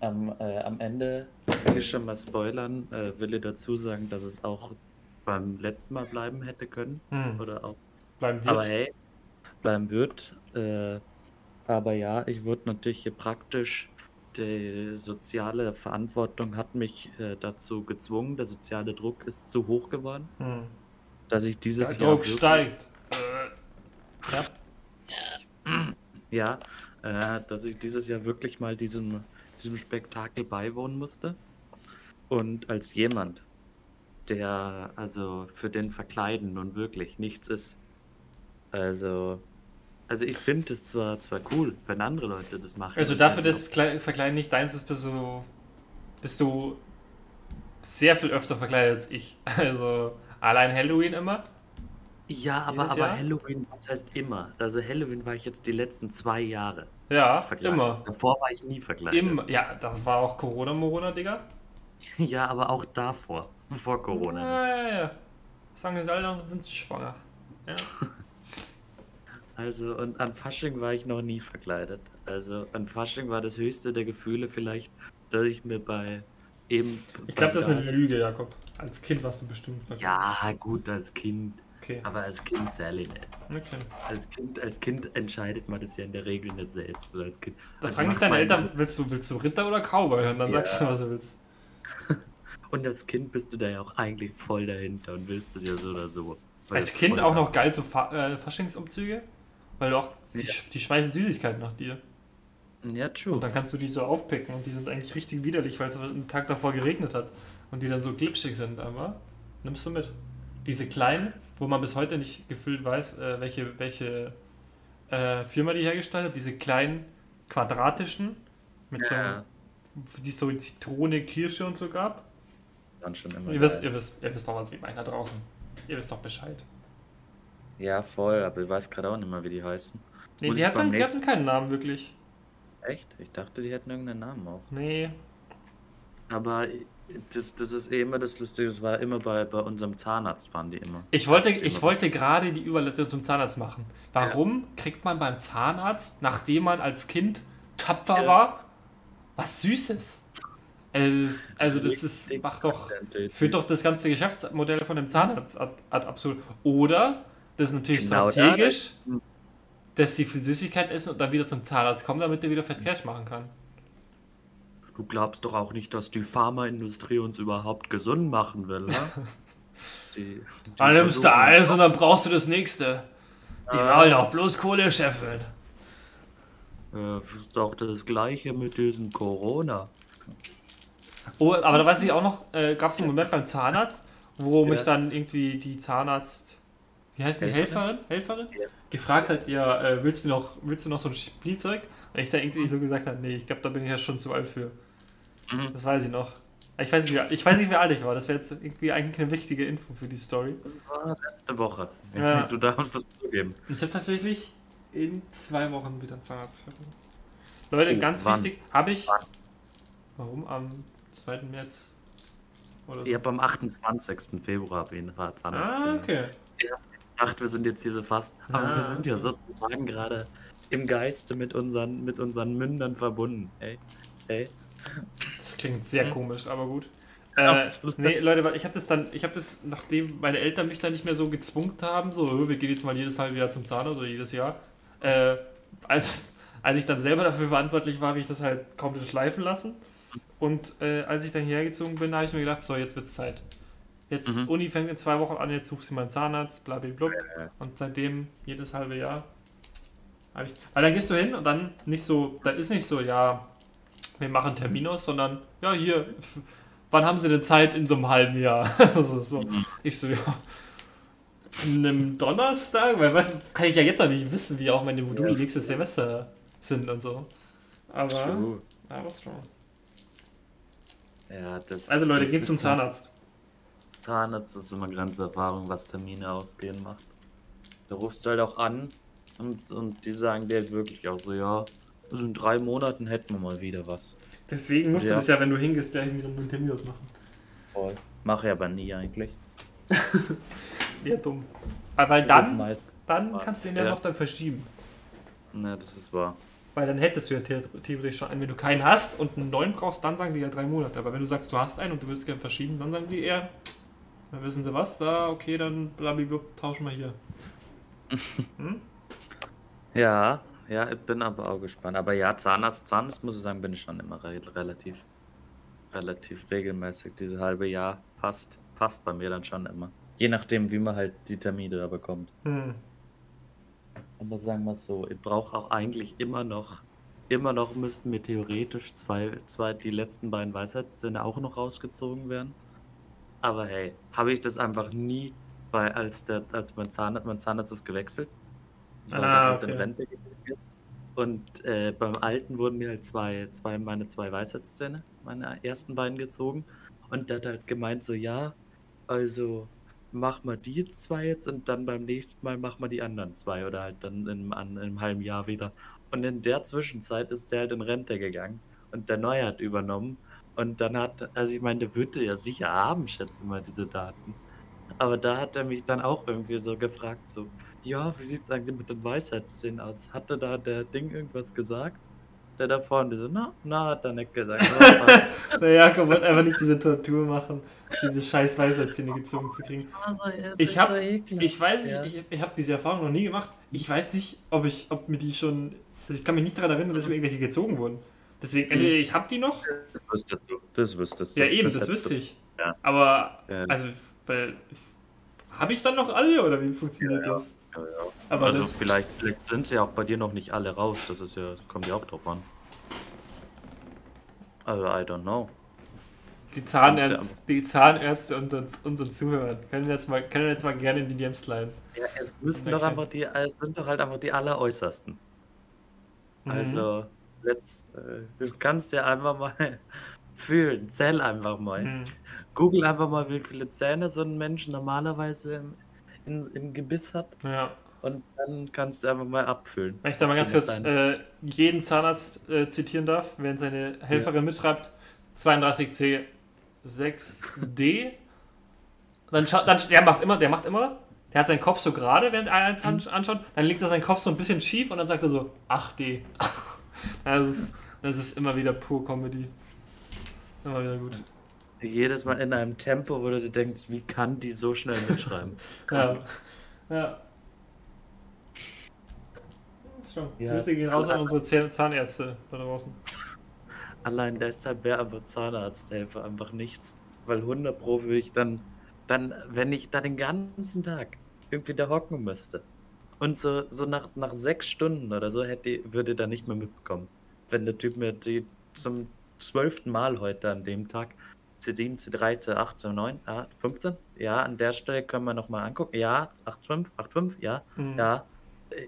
[SPEAKER 2] am, äh, am Ende, will ich schon mal spoilern, äh, will ich dazu sagen, dass es auch beim letzten Mal bleiben hätte können. Hm. Oder auch.
[SPEAKER 1] Bleiben wird.
[SPEAKER 2] Aber hey, bleiben wird. Äh, aber ja, ich wurde natürlich hier praktisch die soziale Verantwortung hat mich äh, dazu gezwungen, der soziale Druck ist zu hoch geworden, hm. dass ich dieses
[SPEAKER 1] der Jahr. Druck steigt.
[SPEAKER 2] ja, ja äh, dass ich dieses Jahr wirklich mal diesem, diesem Spektakel beiwohnen musste. Und als jemand, der also für den Verkleiden nun wirklich nichts ist, also also ich finde es zwar, zwar cool, wenn andere Leute das machen.
[SPEAKER 1] Also dafür, dass Verkleiden nicht deins ist, bist du, bist du sehr viel öfter verkleidet als ich. Also allein Halloween immer.
[SPEAKER 2] Ja, aber, aber Halloween, was heißt immer? Also Halloween war ich jetzt die letzten zwei Jahre.
[SPEAKER 1] Ja, verkleidet. immer.
[SPEAKER 2] Davor war ich nie verkleidet.
[SPEAKER 1] Immer. Ja, das war auch Corona-Morona, Digga.
[SPEAKER 2] ja, aber auch davor. Vor Corona.
[SPEAKER 1] Ja, ja, ja. Sagen sie alle, sind sie schwanger. Ja.
[SPEAKER 2] Also, und an Fasching war ich noch nie verkleidet. Also, an Fasching war das höchste der Gefühle vielleicht, dass ich mir bei eben.
[SPEAKER 1] Ich glaube, das ist eine Lüge, Jakob. Als Kind warst du bestimmt
[SPEAKER 2] verkleidet. Ja, gut, als Kind. Okay. Aber als Kind Sally nicht. Okay. Als kind, als kind entscheidet man das ja in der Regel nicht selbst. Oder als kind,
[SPEAKER 1] da also fragen dich deine Eltern, willst du, willst du Ritter oder Cowboy? Und dann ja. sagst du, was du willst.
[SPEAKER 2] und als Kind bist du da ja auch eigentlich voll dahinter und willst es ja so oder so.
[SPEAKER 1] Als Kind auch noch geil zu Fa äh, Faschingsumzüge? Weil du auch, die, ja. die schmeißen Süßigkeiten nach dir.
[SPEAKER 2] Ja, true.
[SPEAKER 1] Und dann kannst du die so aufpicken und die sind eigentlich richtig widerlich, weil es einen Tag davor geregnet hat. Und die dann so glitschig sind, aber nimmst du mit. Diese kleinen, wo man bis heute nicht gefühlt weiß, äh, welche, welche äh, Firma die hergestellt hat, diese kleinen quadratischen, mit ja. so, die so Zitrone, Kirsche und so gab.
[SPEAKER 2] Dann schon immer
[SPEAKER 1] ihr, wisst, ihr, wisst, ihr wisst doch, was ich meine da draußen. Ihr wisst doch Bescheid.
[SPEAKER 2] Ja, voll, aber ich weiß gerade auch nicht mehr, wie die heißen.
[SPEAKER 1] Nee, Muss die, hatten, die hatten keinen Namen wirklich.
[SPEAKER 2] Echt? Ich dachte, die hätten irgendeinen Namen auch.
[SPEAKER 1] Nee.
[SPEAKER 2] Aber das, das ist eh immer das Lustige, das war immer bei, bei unserem Zahnarzt, waren die immer.
[SPEAKER 1] Ich wollte, ich wollte gerade die Überleitung zum Zahnarzt machen. Warum ja. kriegt man beim Zahnarzt, nachdem man als Kind tapfer ja. war, was Süßes? Also, das ist, macht doch, führt doch das ganze Geschäftsmodell von dem Zahnarzt ad, ad absolut. Oder das ist natürlich genau strategisch, da, dass sie viel Süßigkeit essen und dann wieder zum Zahnarzt kommen, damit er wieder Fett Cash machen kann.
[SPEAKER 2] Du glaubst doch auch nicht, dass die Pharmaindustrie uns überhaupt gesund machen will, ne? die. die
[SPEAKER 3] Dann nimmst du eins und dann brauchst du das nächste. Die
[SPEAKER 2] Ah.
[SPEAKER 3] wollen auch bloß Kohle scheffeln.
[SPEAKER 2] Das ist doch das gleiche mit diesem Corona.
[SPEAKER 1] Oh, aber da weiß ich auch noch, äh, gab es einen Moment beim Zahnarzt, wo mich
[SPEAKER 2] Ja.
[SPEAKER 1] dann irgendwie die Zahnarzt, wie heißt die, Helferin?
[SPEAKER 2] Helferin?
[SPEAKER 1] Helferin?
[SPEAKER 2] Ja.
[SPEAKER 1] Gefragt hat, ja, äh, willst, du noch, willst du noch so ein Spielzeug? Und ich da irgendwie so gesagt habe, nee, ich glaube, da bin ich ja schon zu alt für.
[SPEAKER 2] Mhm.
[SPEAKER 1] Das weiß ich noch. Ich weiß nicht, wie, ich weiß nicht, wie alt ich war. Das wäre jetzt irgendwie eigentlich eine wichtige Info für die Story.
[SPEAKER 2] Das war letzte Woche.
[SPEAKER 1] Ja.
[SPEAKER 2] Du darfst das zugeben.
[SPEAKER 1] Ich habe tatsächlich in zwei Wochen wieder einen Zahnarzt. Leute,
[SPEAKER 2] Oh,
[SPEAKER 1] ganz
[SPEAKER 2] wann?
[SPEAKER 1] wichtig, habe ich.
[SPEAKER 2] Wann?
[SPEAKER 1] Warum? Am 2. März? Oder so.
[SPEAKER 2] Ich habe am 28. Februar auf jeden Fall Zahnarzt.
[SPEAKER 1] Ah, okay.
[SPEAKER 2] Ich dachte, wir sind jetzt hier so fast. Aber
[SPEAKER 1] Ah,
[SPEAKER 2] wir sind ja sozusagen gerade im Geiste mit unseren, mit unseren Mündern verbunden. Ey. Ey.
[SPEAKER 1] Das klingt sehr
[SPEAKER 2] Hm.
[SPEAKER 1] komisch, aber gut. Äh, nee, Leute, ich habe das dann, ich habe das, nachdem meine Eltern mich dann nicht mehr so gezwungen haben, so, "Oh, wir gehen jetzt mal jedes halbe Jahr zum Zahnarzt oder jedes Jahr, äh, als, als ich dann selber dafür verantwortlich war, habe ich das halt komplett schleifen lassen. Und äh, als ich dann hierher gezogen bin, habe ich mir gedacht, so, jetzt wird's Zeit. Jetzt,
[SPEAKER 2] Mhm.
[SPEAKER 1] Uni fängt in zwei Wochen an, jetzt suchst du mal einen Zahnarzt, bla, bla, bla.
[SPEAKER 2] Ja.
[SPEAKER 1] Und seitdem, jedes halbe Jahr, ich. Weil dann gehst du hin und dann nicht so, dann ist nicht so, ja, wir machen Termin aus, sondern, ja, hier, wann haben sie denn Zeit in so einem halben Jahr? ist so.
[SPEAKER 2] Mhm.
[SPEAKER 1] Ich so, ja. An einem Donnerstag? Weil was kann ich ja jetzt noch nicht wissen, wie auch meine Module
[SPEAKER 2] Ja.
[SPEAKER 1] nächstes Semester sind und so. Aber,
[SPEAKER 2] True.
[SPEAKER 1] aber strong.
[SPEAKER 2] Ja, das
[SPEAKER 1] Also Leute,
[SPEAKER 2] das
[SPEAKER 1] geht zum Zahnarzt.
[SPEAKER 2] Zahnarzt ist immer eine ganze Erfahrung, was Termine ausgehen macht. Da rufst du halt auch an und, und die sagen dir halt wirklich auch so, ja, also in drei Monaten hätten wir mal wieder was.
[SPEAKER 1] Deswegen musst
[SPEAKER 2] Ja.
[SPEAKER 1] du das ja, wenn du hingehst, gleich wieder einen Termin ausmachen.
[SPEAKER 2] Voll. Mache ich aber nie eigentlich.
[SPEAKER 1] Ja, dumm. Aber weil
[SPEAKER 2] Ich ruf
[SPEAKER 1] dann, dann kannst du ihn ja,
[SPEAKER 2] Ja.
[SPEAKER 1] noch dann verschieben.
[SPEAKER 2] Ne, das ist wahr.
[SPEAKER 1] Weil dann hättest du ja the- theoretisch schon einen. Wenn du keinen hast und einen neuen brauchst, dann sagen die ja drei Monate. Aber wenn du sagst, du hast einen und du willst gerne verschieben, dann sagen die eher, dann wissen sie was, da, okay, dann blablabla, tauschen wir hier. Hm?
[SPEAKER 2] Ja, ja, ich bin aber auch gespannt. Aber ja, Zahnarzt, Zahnarzt muss ich sagen, bin ich schon immer re relativ, relativ regelmäßig. Diese halbe Jahr passt, passt bei mir dann schon immer. Je nachdem, wie man halt die Termine da bekommt.
[SPEAKER 1] Hm.
[SPEAKER 2] Aber sagen wir es so, ich brauche auch eigentlich immer noch, immer noch müssten mir theoretisch zwei, zwei, die letzten beiden Weisheitszähne auch noch rausgezogen werden. Aber hey, habe ich das einfach nie, weil als der, als mein Zahnarzt, mein Zahnarzt ist gewechselt, weil
[SPEAKER 1] Ah,
[SPEAKER 2] halt in
[SPEAKER 1] okay.
[SPEAKER 2] Rente gegangen ist. Und äh, beim Alten wurden mir halt zwei, zwei, meine zwei Weisheitszähne, meine ersten beiden gezogen. Und der hat halt gemeint so, ja, also mach mal die zwei jetzt und dann beim nächsten Mal mach mal die anderen zwei oder halt dann in, an, in einem halben Jahr wieder. Und in der Zwischenzeit ist der halt in Rente gegangen und der Neue hat übernommen. Und dann hat, also ich meine, der würde ja sicher haben, schätze mal, diese Daten. Aber da hat er mich dann auch irgendwie so gefragt, so, ja, wie sieht's eigentlich mit den Weisheitszähnen aus? Hatte da der Ding irgendwas gesagt? Der da vorne, so, na, na, hat er nicht gesagt.
[SPEAKER 1] Naja, komm, wollte einfach nicht diese Tortur machen, diese scheiß Weisheitszähne gezogen zu kriegen.
[SPEAKER 2] Das war so-
[SPEAKER 1] Ich hab-
[SPEAKER 2] so.
[SPEAKER 1] Ich weiß nicht,
[SPEAKER 2] Ja.
[SPEAKER 1] ich, ich habe diese Erfahrung noch nie gemacht. Ich weiß nicht, ob ich, ob mir die schon. Also ich kann mich nicht daran erinnern, dass mir irgendwelche gezogen wurden. Deswegen, entweder ich habe die noch.
[SPEAKER 2] Das wüsstest du. Das wüsstest du.
[SPEAKER 1] Ja, eben, das,
[SPEAKER 2] hättest
[SPEAKER 1] wüsste ich.
[SPEAKER 2] Ja.
[SPEAKER 1] Aber,
[SPEAKER 2] Ja.
[SPEAKER 1] also, weil. Habe ich dann noch alle oder wie funktioniert
[SPEAKER 2] Ja, ja.
[SPEAKER 1] das?
[SPEAKER 2] Ja, ja.
[SPEAKER 1] Aber
[SPEAKER 2] also
[SPEAKER 1] das-
[SPEAKER 2] vielleicht, vielleicht sind sie ja auch bei dir noch nicht alle raus. Das ist ja, kommt ja auch drauf an. Also I don't know.
[SPEAKER 1] die, Zahnärzte, die Zahnärzte unter unseren Zuhörern können jetzt mal, können jetzt mal gerne in die DMs leiten.
[SPEAKER 2] Ja, es müssen doch einfach die, es sind doch halt einfach die alleräußersten.
[SPEAKER 1] Mhm.
[SPEAKER 2] Also, let's, äh, du kannst ja einfach mal fühlen, zähl einfach mal.
[SPEAKER 1] Mhm.
[SPEAKER 2] Google einfach mal, wie viele Zähne so ein Mensch normalerweise im, in, im Gebiss hat
[SPEAKER 1] Ja.
[SPEAKER 2] und dann kannst du einfach mal abfüllen.
[SPEAKER 1] Wenn ich da mal ganz
[SPEAKER 2] Wenn
[SPEAKER 1] kurz äh, jeden Zahnarzt äh, zitieren darf, während seine Helferin mitschreibt, 32C 6D. Dann, dann der macht immer, der macht immer, der hat seinen Kopf so gerade, während er eins an- anschaut, dann legt er seinen Kopf so ein bisschen schief und dann sagt er so 8D. das, ist, das ist immer wieder pur Comedy. Immer wieder gut.
[SPEAKER 2] Jedes Mal in einem Tempo, wo du dir denkst, wie kann die so schnell mitschreiben?
[SPEAKER 1] Ja. ja. Ist schon.
[SPEAKER 2] Ja.
[SPEAKER 1] Grüße gehen raus an unsere Zahn- Zahnärzte da draußen.
[SPEAKER 2] Allein deshalb wäre einfach Zahnarzthelfer einfach nichts. Weil 100 Pro würde ich dann dann, wenn ich da den ganzen Tag irgendwie da hocken müsste und so, so nach, nach sechs Stunden oder so hätte, würde da nicht mehr mitbekommen. Wenn der Typ mir die zum zwölften Mal heute an dem Tag C7, C3, C8, C9, ja, 15? Ja, an der Stelle können wir nochmal angucken. Ja, 8,5, 8,5, ja,
[SPEAKER 1] Mhm.
[SPEAKER 2] ja.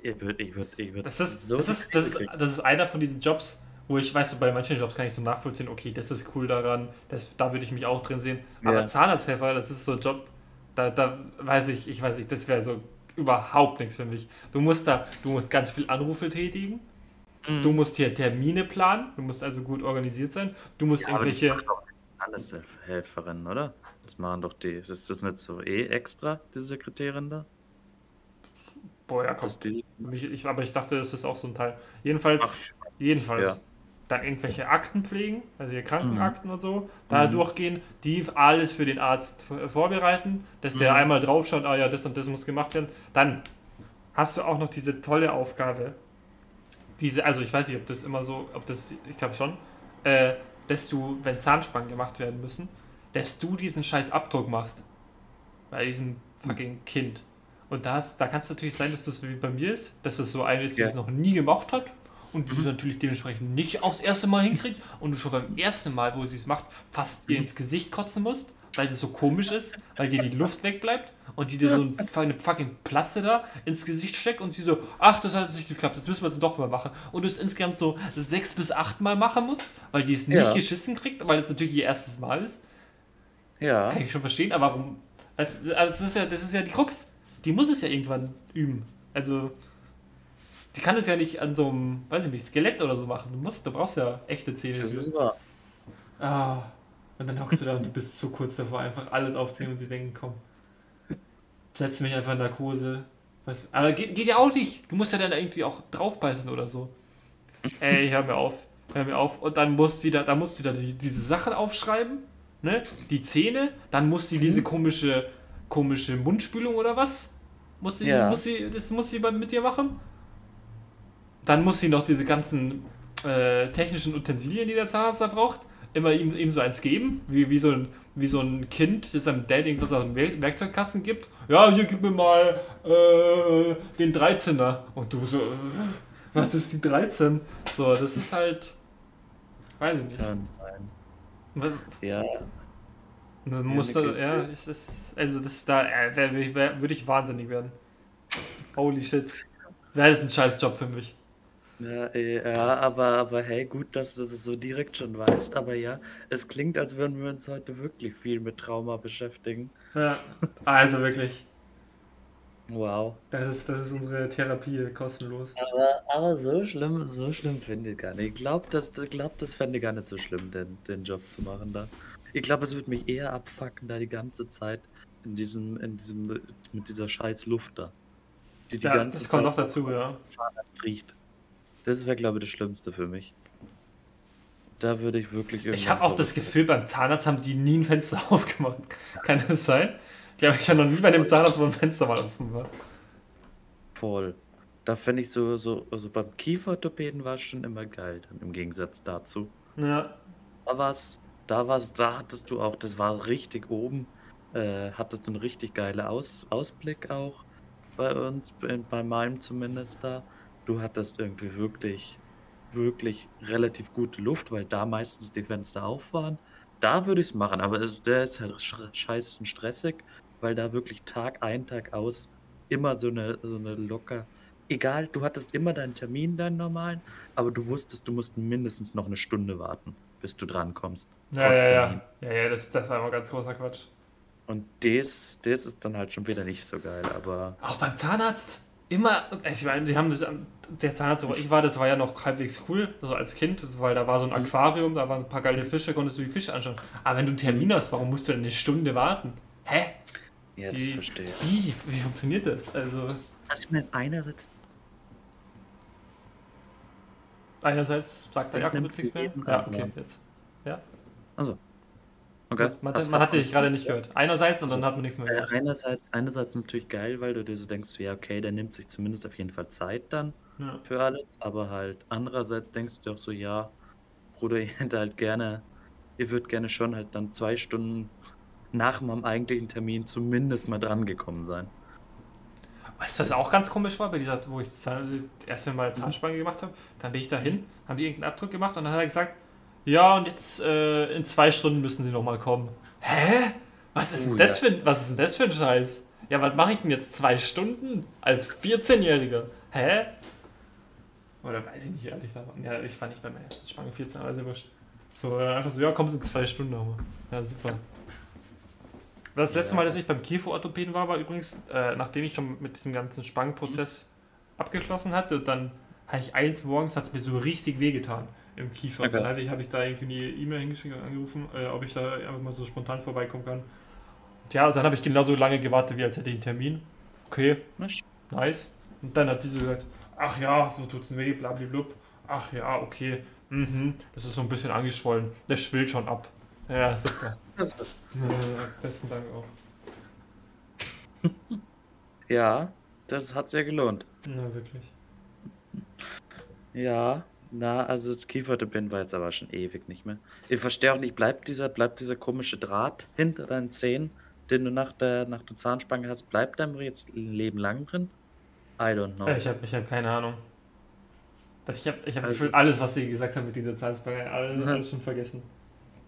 [SPEAKER 2] Ich würde, ich würde, ich würde
[SPEAKER 1] Das ist, das, ist, das, ist, das ist einer von diesen Jobs, wo ich weiß, so bei manchen Jobs kann ich so nachvollziehen, okay, das ist cool daran, das, da würde ich mich auch drin sehen. Aber
[SPEAKER 2] Ja.
[SPEAKER 1] Zahnarzthelfer, das ist so ein Job, da, da weiß ich, ich weiß nicht, das wäre so überhaupt nichts für mich. Du musst da, du musst ganz viel Anrufe tätigen,
[SPEAKER 2] Mhm.
[SPEAKER 1] du musst hier Termine planen, du musst also gut organisiert sein, du musst
[SPEAKER 2] Ja, aber
[SPEAKER 1] irgendwelche.
[SPEAKER 2] doch alles Helf- Helferinnen, oder? Das machen doch die. Ist das nicht so eh extra, die Sekretärin da?
[SPEAKER 1] Boah, ja, komm. Ich, ich, aber ich dachte, das ist auch so ein Teil. Jedenfalls,
[SPEAKER 2] Ach,
[SPEAKER 1] jedenfalls.
[SPEAKER 2] Ja.
[SPEAKER 1] Dann irgendwelche Akten pflegen, also die Krankenakten und so, da
[SPEAKER 2] Mhm.
[SPEAKER 1] durchgehen, die alles für den Arzt vorbereiten, dass der
[SPEAKER 2] Mhm.
[SPEAKER 1] einmal draufschaut, ah ja, das und das muss gemacht werden. Dann hast du auch noch diese tolle Aufgabe, diese, also ich weiß nicht, ob das immer so, ob das, ich glaube schon, äh, dass du, wenn Zahnspangen gemacht werden müssen, dass du diesen scheiß Abdruck machst. Bei diesem fucking Kind. Und da, hast, da kann es natürlich sein, dass das wie bei mir ist, dass das so eine ist, die
[SPEAKER 2] Ja.
[SPEAKER 1] es noch nie gemacht hat und
[SPEAKER 2] Mhm.
[SPEAKER 1] die es natürlich dementsprechend nicht aufs erste Mal hinkriegt und du schon beim ersten Mal, wo sie es macht, fast
[SPEAKER 2] Mhm.
[SPEAKER 1] ihr ins Gesicht kotzen musst, weil das so komisch ist, weil dir die Luft wegbleibt und die dir so ein, eine fucking Plaste da ins Gesicht steckt und sie so, ach, das hat nicht geklappt, jetzt müssen wir es doch mal machen. Und du es insgesamt so sechs bis acht Mal machen musst, weil die es nicht
[SPEAKER 2] Ja.
[SPEAKER 1] geschissen kriegt, weil es natürlich ihr erstes Mal ist.
[SPEAKER 2] ja.
[SPEAKER 1] Kann ich schon verstehen, aber warum? Also, also das, ist ja, das ist ja die Krux. Die muss es ja irgendwann üben. Also, die kann es ja nicht an so einem, weiß ich nicht, Skelett oder so machen. Du musst, du brauchst ja echte Zähne.
[SPEAKER 2] Das ist wahr.
[SPEAKER 1] Ah, und dann hockst du da und du bist so kurz davor, einfach alles aufziehen und die denken, komm, setz mich einfach in Narkose. Weißt, du, aber geht, geht ja auch nicht. Du musst ja dann irgendwie auch draufbeißen oder so. Ey, hör mir auf. Hör mir auf. Und dann muss sie da, da musst du da die, diese Sachen aufschreiben, ne? Die Zähne, dann muss sie diese komische, komische Mundspülung oder was? Muss sie,
[SPEAKER 2] Ja.
[SPEAKER 1] muss sie, das muss sie mit dir machen? Dann muss sie noch diese ganzen äh, technischen Utensilien, die der Zahnarzt da braucht, immer ihm, ihm so eins geben, wie, wie, so ein, wie so ein Kind, das seinem Dad irgendwas aus dem Werk- Werkzeugkasten gibt. Ja, hier gib mir mal äh, den 13er. Und du so, äh, was ist die 13? So, das ist halt, weiß ich nicht.
[SPEAKER 2] Ja, nein.
[SPEAKER 1] Was-
[SPEAKER 2] Ja,
[SPEAKER 1] Dann muss da,
[SPEAKER 2] Nick ist-
[SPEAKER 1] ja, ist das, also das da, äh, würde ich wahnsinnig werden. Holy shit. Wäre das ein scheiß Job für mich.
[SPEAKER 2] Ja, äh, ja, aber, aber hey, gut, dass du das so direkt schon weißt. Aber ja, es klingt, als würden wir uns heute wirklich viel mit Trauma beschäftigen.
[SPEAKER 1] Ja, also wirklich.
[SPEAKER 2] Wow.
[SPEAKER 1] Das ist, das ist unsere Therapie kostenlos.
[SPEAKER 2] Aber, aber so schlimm, so schlimm finde ich gar nicht. Ich glaube, das, glaub, das fände ich gar nicht so schlimm, den, den Job zu machen da. Ich glaube, es würde mich eher abfucken, da die ganze Zeit in diesem, in diesem, mit dieser scheiß Luft da. Die die
[SPEAKER 1] Ja,
[SPEAKER 2] ganze
[SPEAKER 1] das kommt
[SPEAKER 2] Zeit
[SPEAKER 1] noch dazu, ja.
[SPEAKER 2] Zahnarzt riecht. Das wäre, glaube ich, das Schlimmste für mich. Da würde ich wirklich
[SPEAKER 1] Ich
[SPEAKER 2] irgendwann
[SPEAKER 1] habe auch das Gefühl, beim Zahnarzt haben die nie ein Fenster aufgemacht. Kann das sein? Ich glaube, ich war noch nie bei dem Zahnarzt, wo ein Fenster mal offen war.
[SPEAKER 2] Voll. Da fände ich so, so, also beim Kieferorthopäden war es schon immer geil, dann im Gegensatz dazu.
[SPEAKER 1] Ja,
[SPEAKER 2] Da war's, da war's, da hattest du auch, das war richtig oben, äh, hattest du einen richtig geilen Aus, Ausblick auch bei uns, bei meinem zumindest da. Du hattest irgendwie wirklich, wirklich relativ gute Luft, weil da meistens die Fenster auf waren. Da würde ich es machen, aber es, der ist halt sch- scheißen stressig, weil da wirklich Tag ein, Tag aus immer so eine, so eine locker. Egal, du hattest immer deinen Termin, deinen normalen, aber du wusstest, du musst mindestens noch eine Stunde warten, bis du dran kommst.
[SPEAKER 1] ja, ja, ja. ja, ja das, das war immer ganz großer Quatsch.
[SPEAKER 2] Und das, das ist dann halt schon wieder nicht so geil, aber
[SPEAKER 1] Auch beim Zahnarzt immer, ich meine, die haben das, der Zahnarzt, wo ich war, das war ja noch halbwegs cool, also als Kind, weil da war so ein Aquarium, da waren ein paar geile Fische, konntest du die Fische anschauen. Aber wenn du einen Termin hast, warum musst du denn eine Stunde warten? Hä?
[SPEAKER 2] ja, das
[SPEAKER 1] Die-
[SPEAKER 2] verstehe ich.
[SPEAKER 1] Wie? Wie funktioniert das? Also,
[SPEAKER 2] Also ich meine, einerseits
[SPEAKER 1] einerseits sagt der Jakob jetzt nichts mehr. Ja, okay, jetzt.
[SPEAKER 2] Also. Okay.
[SPEAKER 1] Man, man
[SPEAKER 2] du-
[SPEAKER 1] hat dich gerade nicht gehört. Einerseits und dann hat man nichts mehr
[SPEAKER 2] Äh,
[SPEAKER 1] gehört.
[SPEAKER 2] einerseits, einerseits natürlich geil, weil du dir so denkst, ja, okay, der nimmt sich zumindest auf jeden Fall Zeit dann
[SPEAKER 1] Ja.
[SPEAKER 2] für alles, aber halt andererseits denkst du dir auch so, ja, Bruder, ihr hättet halt gerne, ihr würdet gerne schon halt dann zwei Stunden nach meinem eigentlichen Termin zumindest mal drangekommen sein.
[SPEAKER 1] Weißt du, was auch ganz komisch war, bei dieser, wo ich das erste Mal Zahnspange gemacht habe? Dann bin ich da hin, haben die irgendeinen Abdruck gemacht und dann hat er gesagt, ja, und jetzt äh, in zwei Stunden müssen sie nochmal kommen. Hä? Was ist, denn
[SPEAKER 2] Oh,
[SPEAKER 1] das
[SPEAKER 2] ja.
[SPEAKER 1] für, ein- was ist denn das für ein Scheiß? Ja, was mache ich denn jetzt zwei Stunden als 14-Jähriger? Hä? Oder weiß ich nicht, ehrlich gesagt. Ja, ich war nicht bei meiner ersten Spange 14, aber sehr wurscht. So, äh, einfach so, ja, kommst in zwei Stunden nochmal. Ja, super. Das letzte
[SPEAKER 2] Ja.
[SPEAKER 1] Mal, dass ich beim Kieferorthopäden war, war übrigens, äh, nachdem ich schon mit diesem ganzen Spangenprozess abgeschlossen hatte, dann habe ich eins morgens, hat es mir so richtig wehgetan im Kiefer.
[SPEAKER 2] Okay.
[SPEAKER 1] Dann habe ich, habe ich da irgendwie eine E-Mail hingeschickt und angerufen, äh, ob ich da einfach mal so spontan vorbeikommen kann. Und ja, und dann habe ich genauso lange gewartet, wie als hätte ich einen Termin. Okay,
[SPEAKER 2] Na,
[SPEAKER 1] nice. Und dann hat diese gesagt, ach ja, wo tut's denn weh, blablablub. Ach ja, okay. Mhm, das ist so ein bisschen angeschwollen. Das schwillt schon ab. Ja, super. Besten Dank auch.
[SPEAKER 2] Ja, das hat sehr gelohnt.
[SPEAKER 1] Ja, wirklich.
[SPEAKER 2] Ja, na, also das Kieferorthopäden war jetzt aber schon ewig nicht mehr. Ich verstehe auch nicht, bleibt dieser, bleibt dieser komische Draht hinter deinen Zähnen, den du nach der, nach der Zahnspange hast, bleibt der jetzt ein Leben lang drin? I don't know.
[SPEAKER 1] Ich habe ich hab keine Ahnung. Ich habe ich hab
[SPEAKER 2] Also-
[SPEAKER 1] alles, was sie gesagt haben mit dieser Zahnspange, alles,
[SPEAKER 2] Mhm.
[SPEAKER 1] alles schon vergessen.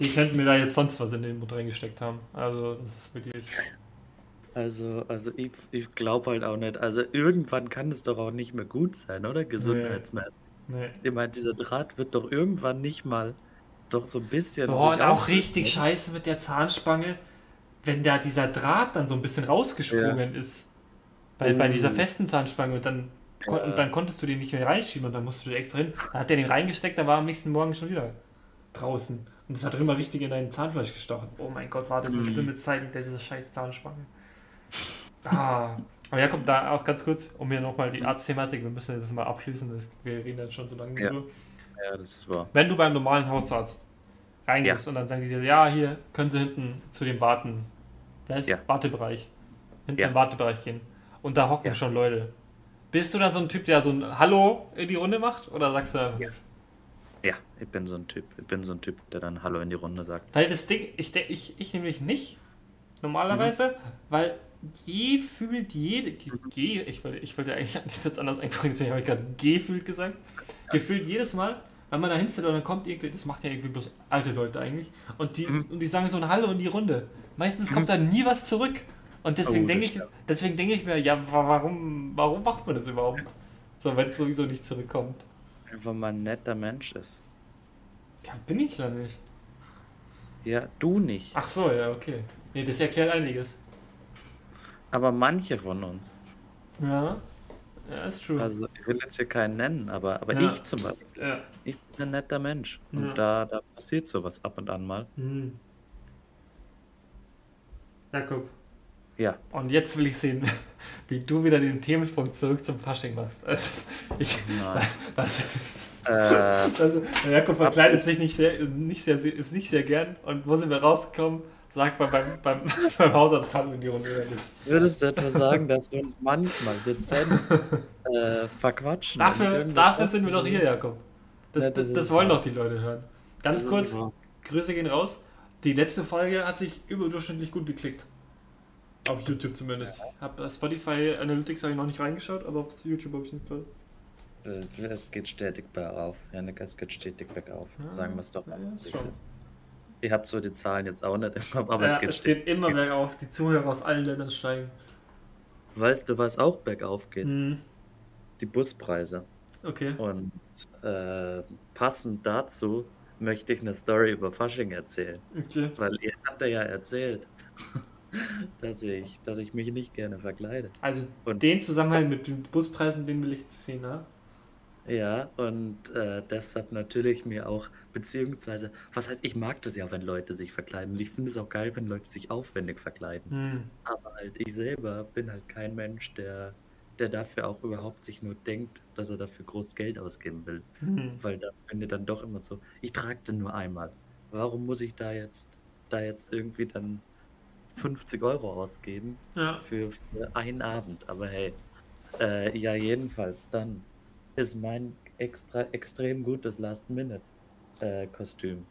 [SPEAKER 1] Die könnten mir da jetzt sonst was in den Mund reingesteckt haben. Also, das ist wirklich.
[SPEAKER 2] Also, also ich, ich glaube halt auch nicht. Also irgendwann kann es doch auch nicht mehr gut sein, oder? Gesundheitsmäßig.
[SPEAKER 1] Nee.
[SPEAKER 2] Ich meine, dieser Draht wird doch irgendwann nicht mal doch so ein bisschen.
[SPEAKER 1] Boah, und auch richtig scheiße mit der Zahnspange, wenn da dieser Draht dann so ein bisschen rausgesprungen ist. Bei, bei dieser
[SPEAKER 2] Uh.
[SPEAKER 1] festen Zahnspange und dann, kon
[SPEAKER 2] Ja.
[SPEAKER 1] und dann konntest du den nicht mehr reinschieben und dann musst du den extra hin. Dann hat der den reingesteckt, dann war am nächsten Morgen schon wieder draußen. Und das hat immer richtig in dein Zahnfleisch gestochen. Oh mein Gott, war das eine
[SPEAKER 2] Mhm.
[SPEAKER 1] schlimme Zeit mit dieser scheiß Zahnspange. Ah. Aber ja, kommt da auch ganz kurz, um hier nochmal die Arztthematik, wir müssen das mal abschließen, das, wir reden jetzt schon so lange
[SPEAKER 2] Ja.
[SPEAKER 1] drüber.
[SPEAKER 2] Ja, das ist wahr.
[SPEAKER 1] Wenn du beim normalen Hausarzt reingehst und dann sagen die dir, ja, hier können sie hinten zu dem Warten,
[SPEAKER 2] Ja.
[SPEAKER 1] Wartebereich, hinten
[SPEAKER 2] Ja.
[SPEAKER 1] im Wartebereich gehen. Und da hocken
[SPEAKER 2] Ja.
[SPEAKER 1] schon Leute. Bist du dann so ein Typ, der so ein Hallo in die Runde macht? Oder sagst du einfach
[SPEAKER 2] Ja.
[SPEAKER 1] nichts?
[SPEAKER 2] Ja, ich bin so ein Typ. Ich bin so ein Typ, der dann Hallo in die Runde sagt.
[SPEAKER 1] Weil das Ding, ich, ich, ich nämlich nicht, normalerweise, weil gefühlt jede, ge, ich wollte, ich wollte eigentlich das jetzt anders eingefallen, deswegen habe ich gerade gefühlt gesagt, gefühlt jedes Mal, wenn man da hinstellt und dann kommt irgendwie, das macht ja irgendwie bloß alte Leute eigentlich, und die,
[SPEAKER 2] Mhm.
[SPEAKER 1] und die sagen so ein Hallo in die Runde. Meistens kommt da nie was zurück. Und deswegen
[SPEAKER 2] Oh,
[SPEAKER 1] denke ich, deswegen denke ich mir, ja, wa- warum, warum macht man das überhaupt? So, wenn es sowieso nicht zurückkommt.
[SPEAKER 2] Einfach mal ein netter Mensch ist.
[SPEAKER 1] Ja, bin ich ja nicht.
[SPEAKER 2] Ja, du nicht.
[SPEAKER 1] Ach so, ja, okay. Nee, das erklärt einiges.
[SPEAKER 2] Aber manche von uns.
[SPEAKER 1] Ja, ja, ist true.
[SPEAKER 2] Also ich will jetzt hier keinen nennen, aber, aber
[SPEAKER 1] Ja.
[SPEAKER 2] ich zum Beispiel.
[SPEAKER 1] ja.
[SPEAKER 2] Ich bin ein netter Mensch. Und da, da passiert sowas ab und an mal.
[SPEAKER 1] Hm. Jakob,
[SPEAKER 2] Ja.
[SPEAKER 1] und jetzt will ich sehen, wie du wieder den Themensprung zurück zum Fasching machst. Also, ich,
[SPEAKER 2] Nein.
[SPEAKER 1] was,
[SPEAKER 2] äh,
[SPEAKER 1] also, Jakob verkleidet sich nicht sehr, nicht sehr, ist nicht sehr gern und wo sind wir rausgekommen? Sagt man beim, beim, beim Hausarzt Hallo in die Runde. oder nicht?
[SPEAKER 2] würdest du etwa sagen, dass wir uns manchmal dezent äh, verquatschen?
[SPEAKER 1] Dafür, dafür sind wir doch hier, Jakob. Das,
[SPEAKER 2] Ja, das
[SPEAKER 1] das, wollen doch die Leute hören. Ganz kurz,
[SPEAKER 2] wahr.
[SPEAKER 1] Grüße gehen raus. Die letzte Folge hat sich überdurchschnittlich gut geklickt. Auf YouTube zumindest. Hab bei Spotify Analytics habe ich noch nicht reingeschaut, aber auf YouTube auf jeden Fall.
[SPEAKER 2] Äh, Es geht stetig bergauf. Janik, es geht stetig bergauf.
[SPEAKER 1] Ja,
[SPEAKER 2] Sagen wir es doch
[SPEAKER 1] ja,
[SPEAKER 2] mal.
[SPEAKER 1] ist
[SPEAKER 2] Ich habe so die Zahlen jetzt auch nicht im Kopf, aber
[SPEAKER 1] ja,
[SPEAKER 2] es geht
[SPEAKER 1] es
[SPEAKER 2] stetig.
[SPEAKER 1] geht immer bergauf. Die Zuhörer aus allen Ländern steigen.
[SPEAKER 2] Weißt du, was auch bergauf geht?
[SPEAKER 1] Hm,
[SPEAKER 2] Die Buspreise.
[SPEAKER 1] okay.
[SPEAKER 2] Und äh, passend dazu möchte ich eine Story über Fasching erzählen.
[SPEAKER 1] okay.
[SPEAKER 2] Weil ihr habt ja erzählt, dass ich, dass ich mich nicht gerne verkleide.
[SPEAKER 1] Also
[SPEAKER 2] Und-
[SPEAKER 1] den Zusammenhang mit den Buspreisen, den will ich jetzt sehen, ne?
[SPEAKER 2] Ja, und äh, deshalb natürlich mir auch, beziehungsweise, was heißt, ich mag das ja, wenn Leute sich verkleiden. Und ich finde es auch geil, wenn Leute sich aufwendig verkleiden.
[SPEAKER 1] Hm.
[SPEAKER 2] Aber halt ich selber bin halt kein Mensch, der, der dafür auch überhaupt sich nur denkt, dass er dafür groß Geld ausgeben will.
[SPEAKER 1] Hm.
[SPEAKER 2] Weil da ich dann doch immer so, ich trage den nur einmal. Warum muss ich da jetzt, da jetzt irgendwie dann 50 Euro ausgeben
[SPEAKER 1] Ja.
[SPEAKER 2] für, für einen Abend? Aber hey, äh, ja, jedenfalls dann ist mein extra extrem gutes Last-Minute-Kostüm.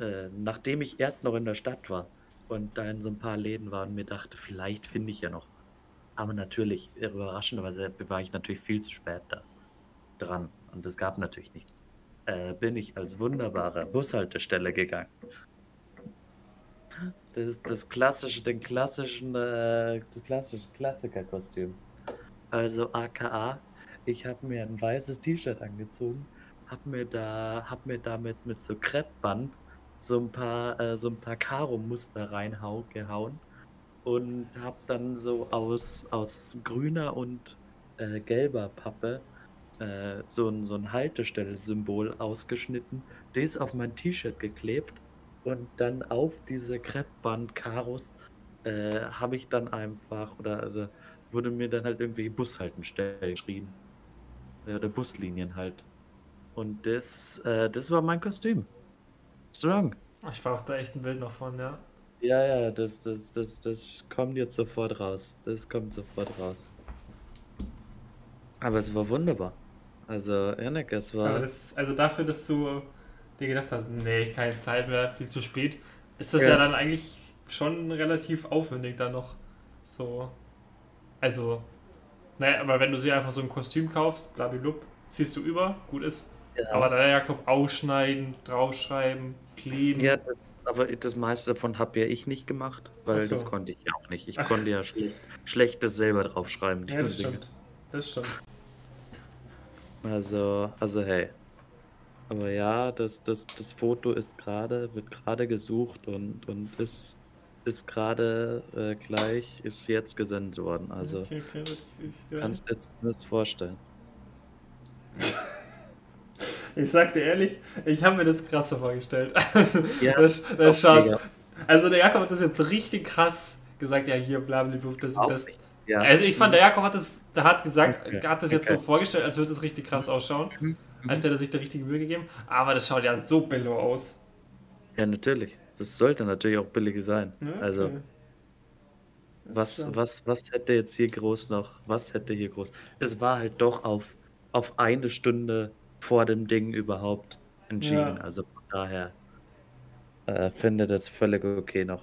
[SPEAKER 2] Äh, nachdem ich erst noch in der Stadt war und da in so ein paar Läden war und mir dachte, vielleicht finde ich ja noch was. Aber natürlich, überraschenderweise war ich natürlich viel zu spät da dran und es gab natürlich nichts. Äh, bin ich als wunderbare Bushaltestelle gegangen. Das ist das klassische, den klassischen, äh, das klassische Klassikerkostüm. Also AKA, ich habe mir ein weißes T-Shirt angezogen, habe mir da, hab mir damit mit so Kreppband so ein paar, äh, so ein paar Karo-Muster reingehauen und habe dann so aus, aus grüner und äh, gelber Pappe äh, so ein, so ein Haltestelle-Symbol ausgeschnitten, das auf mein T-Shirt geklebt und dann auf diese Kreppband-Karos äh, habe ich dann einfach, oder also, wurde mir dann halt irgendwie Bushaltenstellen geschrieben. Oder Buslinien halt. Und das, äh, das war mein Kostüm. Strong.
[SPEAKER 1] Ich brauche da echt ein Bild noch von, ja.
[SPEAKER 2] Ja, ja, das, das, das, das kommt jetzt sofort raus. Das kommt sofort raus. Aber es war wunderbar. Also, Janik, es war.
[SPEAKER 1] Das, also dafür, dass du dir gedacht hast, nee, keine Zeit mehr, viel zu spät, ist das ja,
[SPEAKER 2] Ja.
[SPEAKER 1] dann eigentlich schon relativ aufwendig dann noch so. Also, naja, aber wenn du sie einfach so ein Kostüm kaufst, blablabla, ziehst du über, gut ist.
[SPEAKER 2] Ja.
[SPEAKER 1] Aber dann Jakob ausschneiden, draufschreiben, kleben.
[SPEAKER 2] Ja, das, aber das meiste davon habe ja ich nicht gemacht, weil
[SPEAKER 1] so.
[SPEAKER 2] das konnte ich ja auch nicht. Ich
[SPEAKER 1] Ach.
[SPEAKER 2] konnte ja schlecht, schlechtes selber draufschreiben.
[SPEAKER 1] Ja, das
[SPEAKER 2] Dinge.
[SPEAKER 1] stimmt. Das stimmt.
[SPEAKER 2] Also, also hey. Aber ja, das, das, das Foto ist gerade, wird gerade gesucht und, und ist, ist gerade äh, gleich, ist jetzt gesendet worden. Also
[SPEAKER 1] okay, okay,
[SPEAKER 2] kannst du jetzt das vorstellen.
[SPEAKER 1] ich sag dir ehrlich, ich habe mir das krasser vorgestellt. Also,
[SPEAKER 2] Ja,
[SPEAKER 1] das,
[SPEAKER 2] ist
[SPEAKER 1] das schaut,
[SPEAKER 2] mega.
[SPEAKER 1] also der Jakob hat das jetzt richtig krass gesagt, ja hier blablabla, das
[SPEAKER 2] Auch
[SPEAKER 1] das.
[SPEAKER 2] nicht. Ja.
[SPEAKER 1] Also ich fand, der Jakob hat das, der hat gesagt, hat das jetzt so vorgestellt, als würde es richtig krass ausschauen,
[SPEAKER 2] Mhm,
[SPEAKER 1] als hätte er sich da richtige Mühe gegeben, aber das schaut ja so billo aus.
[SPEAKER 2] Ja, natürlich. Das sollte natürlich auch billig sein. Also,
[SPEAKER 1] okay. Das
[SPEAKER 2] was, was, was hätte jetzt hier groß noch, was hätte hier groß? Es war halt doch auf, auf eine Stunde vor dem Ding überhaupt entschieden.
[SPEAKER 1] Ja.
[SPEAKER 2] Also von daher äh, finde das völlig okay noch.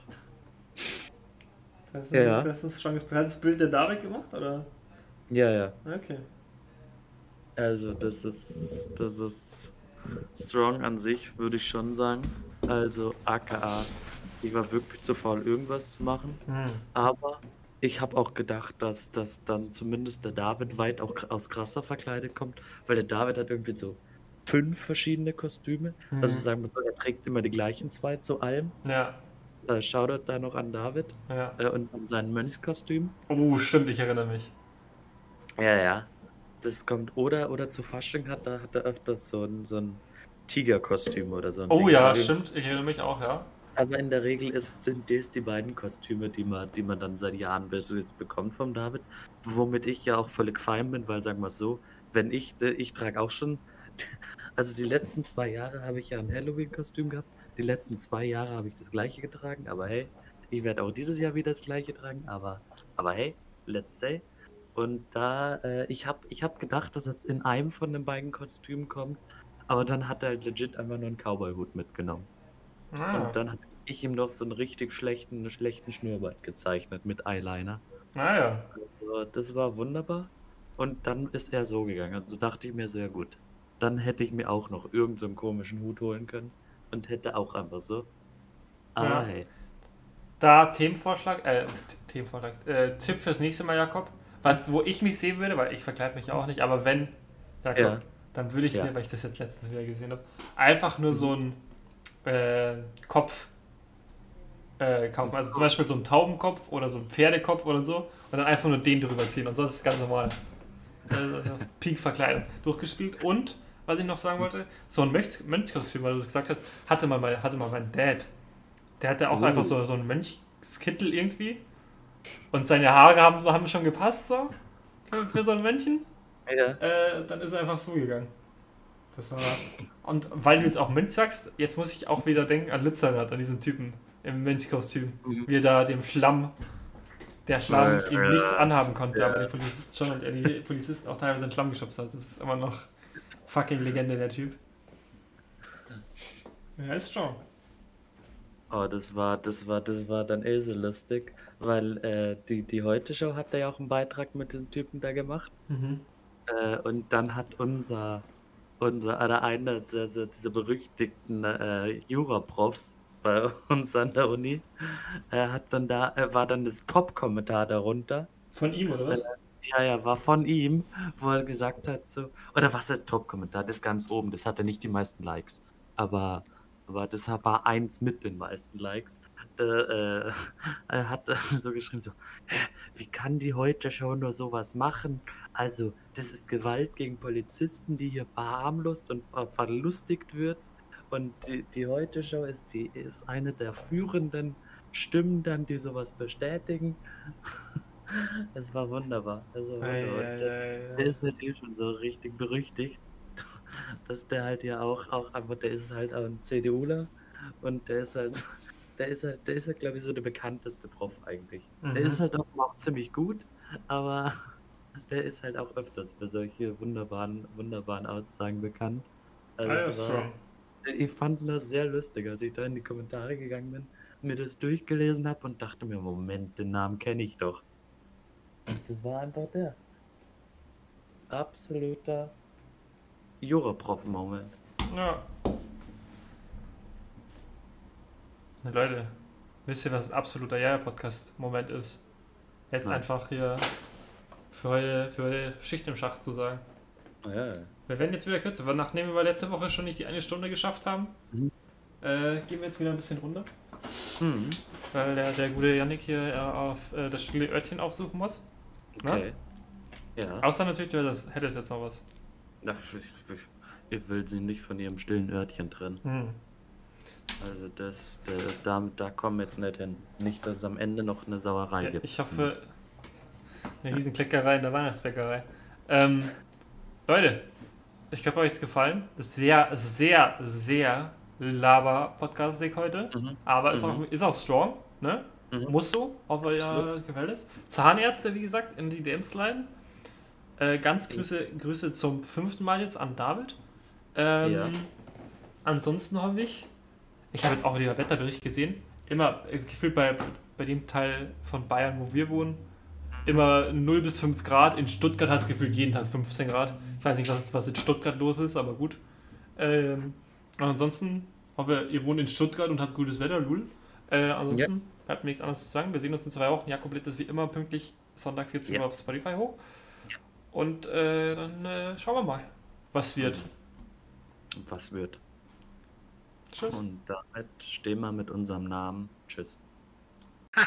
[SPEAKER 1] Das ist,
[SPEAKER 2] ja.
[SPEAKER 1] das ist schon Hat das Bild der David gemacht, oder?
[SPEAKER 2] Ja, ja.
[SPEAKER 1] Okay.
[SPEAKER 2] Also das ist, das ist strong an sich, würde ich schon sagen. Also aka, ich war wirklich zu faul, irgendwas zu machen.
[SPEAKER 1] Hm.
[SPEAKER 2] Aber ich habe auch gedacht, dass, dass dann zumindest der David weit auch aus krasser verkleidet kommt, weil der David hat irgendwie so fünf verschiedene Kostüme.
[SPEAKER 1] Mhm.
[SPEAKER 2] Also sagen wir so, er trägt immer die gleichen zwei zu allem.
[SPEAKER 1] Ja,
[SPEAKER 2] Äh, Shoutout da noch an David
[SPEAKER 1] ja.
[SPEAKER 2] äh, und an sein Mönchskostüm.
[SPEAKER 1] Oh, stimmt, ich erinnere mich.
[SPEAKER 2] Ja, ja. Das kommt, oder, oder zu Fasching hat er, hat er öfters so ein, so ein Tigerkostüm oder so.
[SPEAKER 1] Oh
[SPEAKER 2] Ding.
[SPEAKER 1] ja,
[SPEAKER 2] Aber-
[SPEAKER 1] stimmt, ich erinnere mich auch, ja.
[SPEAKER 2] Aber in der Regel ist, sind das die beiden Kostüme, die man, die man dann seit Jahren bis jetzt bekommt vom David. Womit ich ja auch völlig fein bin, weil sagen wir es so, wenn ich, ich trage auch schon, also die letzten zwei Jahre habe ich ja ein Halloween-Kostüm gehabt. Die letzten zwei Jahre habe ich das gleiche getragen, aber hey, ich werde auch dieses Jahr wieder das gleiche tragen, aber, aber hey, let's say. Und da, äh, ich habe ich hab gedacht, dass es in einem von den beiden Kostümen kommt, aber dann hat er halt legit einfach nur einen Cowboy-Hut mitgenommen.
[SPEAKER 1] Ah,
[SPEAKER 2] Und dann habe ich ihm noch so einen richtig schlechten, schlechten Schnurrbart gezeichnet mit Eyeliner.
[SPEAKER 1] ah ja.
[SPEAKER 2] Also, das war wunderbar. Und dann ist er so gegangen. Also dachte ich mir sehr gut. Dann hätte ich mir auch noch irgendeinen so einen komischen Hut holen können und hätte auch einfach so. Aber
[SPEAKER 1] Ja.
[SPEAKER 2] hey.
[SPEAKER 1] Da Themenvorschlag, äh, Themenvorschlag, äh, Tipp fürs nächste Mal, Jakob. Was, wo ich mich sehen würde, weil ich verkleide mich ja auch nicht, aber wenn, Jakob,
[SPEAKER 2] Ja.
[SPEAKER 1] Dann würde ich
[SPEAKER 2] Ja.
[SPEAKER 1] mir, weil ich das jetzt letztens wieder gesehen habe, einfach nur so einen äh, Kopf äh, kaufen. Also zum Beispiel so einen Taubenkopf oder so einen Pferdekopf oder so und dann einfach nur den drüber ziehen und sonst ist es ganz normal. Also, Peak-Verkleidung durchgespielt. Und, was ich noch sagen wollte, so ein Mönchs Mönchskostüm, weil du es gesagt hast, hatte mal, mein, hatte mal mein Dad. Der hatte auch
[SPEAKER 2] Oh.
[SPEAKER 1] einfach so, so einen Mönchskittel irgendwie. Und seine Haare haben, haben schon gepasst, so. Für, für so ein Männchen.
[SPEAKER 2] Ja.
[SPEAKER 1] Äh, dann ist er einfach zugegangen. Das war. Und weil du jetzt auch Mönch sagst, jetzt muss ich auch wieder denken an Lützerath, an diesen Typen im Mönchskostüm.
[SPEAKER 2] Mhm.
[SPEAKER 1] Wie er da dem Schlamm, der Schlamm
[SPEAKER 2] Ja,
[SPEAKER 1] ihm
[SPEAKER 2] ja.
[SPEAKER 1] nichts anhaben konnte,
[SPEAKER 2] Ja.
[SPEAKER 1] aber die Polizisten schon und er die Polizisten auch teilweise in Schlamm geschubst hat. Das ist immer noch fucking Legende, der Typ. Ja, ist strong.
[SPEAKER 2] Oh, das war, das war, das war dann eh so lustig, weil äh, die, die Heute-Show hat da ja auch einen Beitrag mit dem Typen da gemacht.
[SPEAKER 1] Mhm.
[SPEAKER 2] Äh, und dann hat unser, unser oder einer dieser, dieser berüchtigten äh, Jura-Profs bei uns an der Uni, äh, hat dann da, äh, war dann das Top-Kommentar darunter.
[SPEAKER 1] Von ihm, oder was?
[SPEAKER 2] Ja, ja, war von ihm, wo er gesagt hat, so, oder was heißt Top-Kommentar? Das ganz oben, das hatte nicht die meisten Likes. Aber, aber das war eins mit den meisten Likes. Da, äh, er hat so geschrieben, so, wie kann die Heute-Show nur sowas machen? Also, das ist Gewalt gegen Polizisten, die hier verharmlost und ver verlustigt wird. Und die, die Heute-Show ist, die, ist eine der führenden Stimmen dann, die sowas bestätigen. Es war wunderbar. Also,
[SPEAKER 1] Ei,
[SPEAKER 2] wunderbar.
[SPEAKER 1] ei,
[SPEAKER 2] der,
[SPEAKER 1] ei,
[SPEAKER 2] der ist halt eh schon so richtig berüchtigt, dass der halt ja auch, auch aber der ist halt auch ein CDUler und der ist halt, der ist halt, der ist halt, glaube ich, so der bekannteste Prof eigentlich. Der
[SPEAKER 1] Mhm.
[SPEAKER 2] ist halt auch, auch ziemlich gut, aber der ist halt auch öfters für solche wunderbaren, wunderbaren Aussagen bekannt. Also
[SPEAKER 1] Ah, ja,
[SPEAKER 2] war- ich fand es sehr lustig, als ich da in die Kommentare gegangen bin, mir das durchgelesen habe und dachte mir, Moment, den Namen kenne ich doch. Und das war einfach der. Absoluter Jura-Prof-Moment.
[SPEAKER 1] Ja. Na, Leute, wisst ihr, was ein absoluter Ja-Podcast-Moment ist? Jetzt
[SPEAKER 2] Nein.
[SPEAKER 1] einfach hier für heute, für heute Schicht im Schacht zu sagen.
[SPEAKER 2] Ja,
[SPEAKER 1] Wir werden jetzt wieder kürzer, weil nachdem wir letzte Woche schon nicht die eine Stunde geschafft haben,
[SPEAKER 2] Mhm.
[SPEAKER 1] äh, gehen wir jetzt wieder ein bisschen runter.
[SPEAKER 2] hm,
[SPEAKER 1] Weil der, der gute Yannick hier äh, auf äh, das stille Örtchen aufsuchen muss.
[SPEAKER 2] okay. Ja,
[SPEAKER 1] Außer natürlich, du hättest, hättest jetzt noch was.
[SPEAKER 2] Ach, ich, ich, ich will sie nicht von ihrem stillen Örtchen trennen.
[SPEAKER 1] Hm.
[SPEAKER 2] Also das, da, da, da kommen wir jetzt nicht hin. Nicht, dass es am Ende noch eine Sauerei
[SPEAKER 1] Ja,
[SPEAKER 2] gibt.
[SPEAKER 1] ich hoffe, eine riesen Kleckerei in der Weihnachtsbäckerei. Ähm, Leute, ich hoffe, euch hat's gefallen. Sehr, sehr, sehr laber podcast sieg heute.
[SPEAKER 2] Mhm.
[SPEAKER 1] Aber ist,
[SPEAKER 2] Mhm.
[SPEAKER 1] auch, ist auch strong, ne?
[SPEAKER 2] Mhm.
[SPEAKER 1] Muss so, hoffe ja,
[SPEAKER 2] Absolut.
[SPEAKER 1] gefällt es. Zahnärzte, wie gesagt, in die DMs leiten. Äh, ganz Grüße, Grüße zum fünften Mal jetzt an David. Ähm,
[SPEAKER 2] Ja.
[SPEAKER 1] Ansonsten hoffe ich, ich habe jetzt auch wieder Wetterbericht gesehen, immer äh, gefühlt bei, bei dem Teil von Bayern, wo wir wohnen, immer 0 bis 5 Grad. In Stuttgart hat es gefühlt jeden Tag 15 Grad. Ich weiß nicht, was, was in Stuttgart los ist, aber gut. Ähm, ansonsten hoffe ihr wohnt in Stuttgart und habt gutes Wetter, Lul. Äh, ansonsten bleibt mir nichts anderes zu sagen. Wir sehen uns in zwei Wochen. Jakob lädt das wie immer pünktlich Sonntag 14 Uhr
[SPEAKER 2] Ja.
[SPEAKER 1] auf Spotify hoch. Und äh, dann äh, schauen wir mal, was wird.
[SPEAKER 2] Was wird?
[SPEAKER 1] Tschüss.
[SPEAKER 2] Und damit stehen wir mit unserem Namen. Tschüss.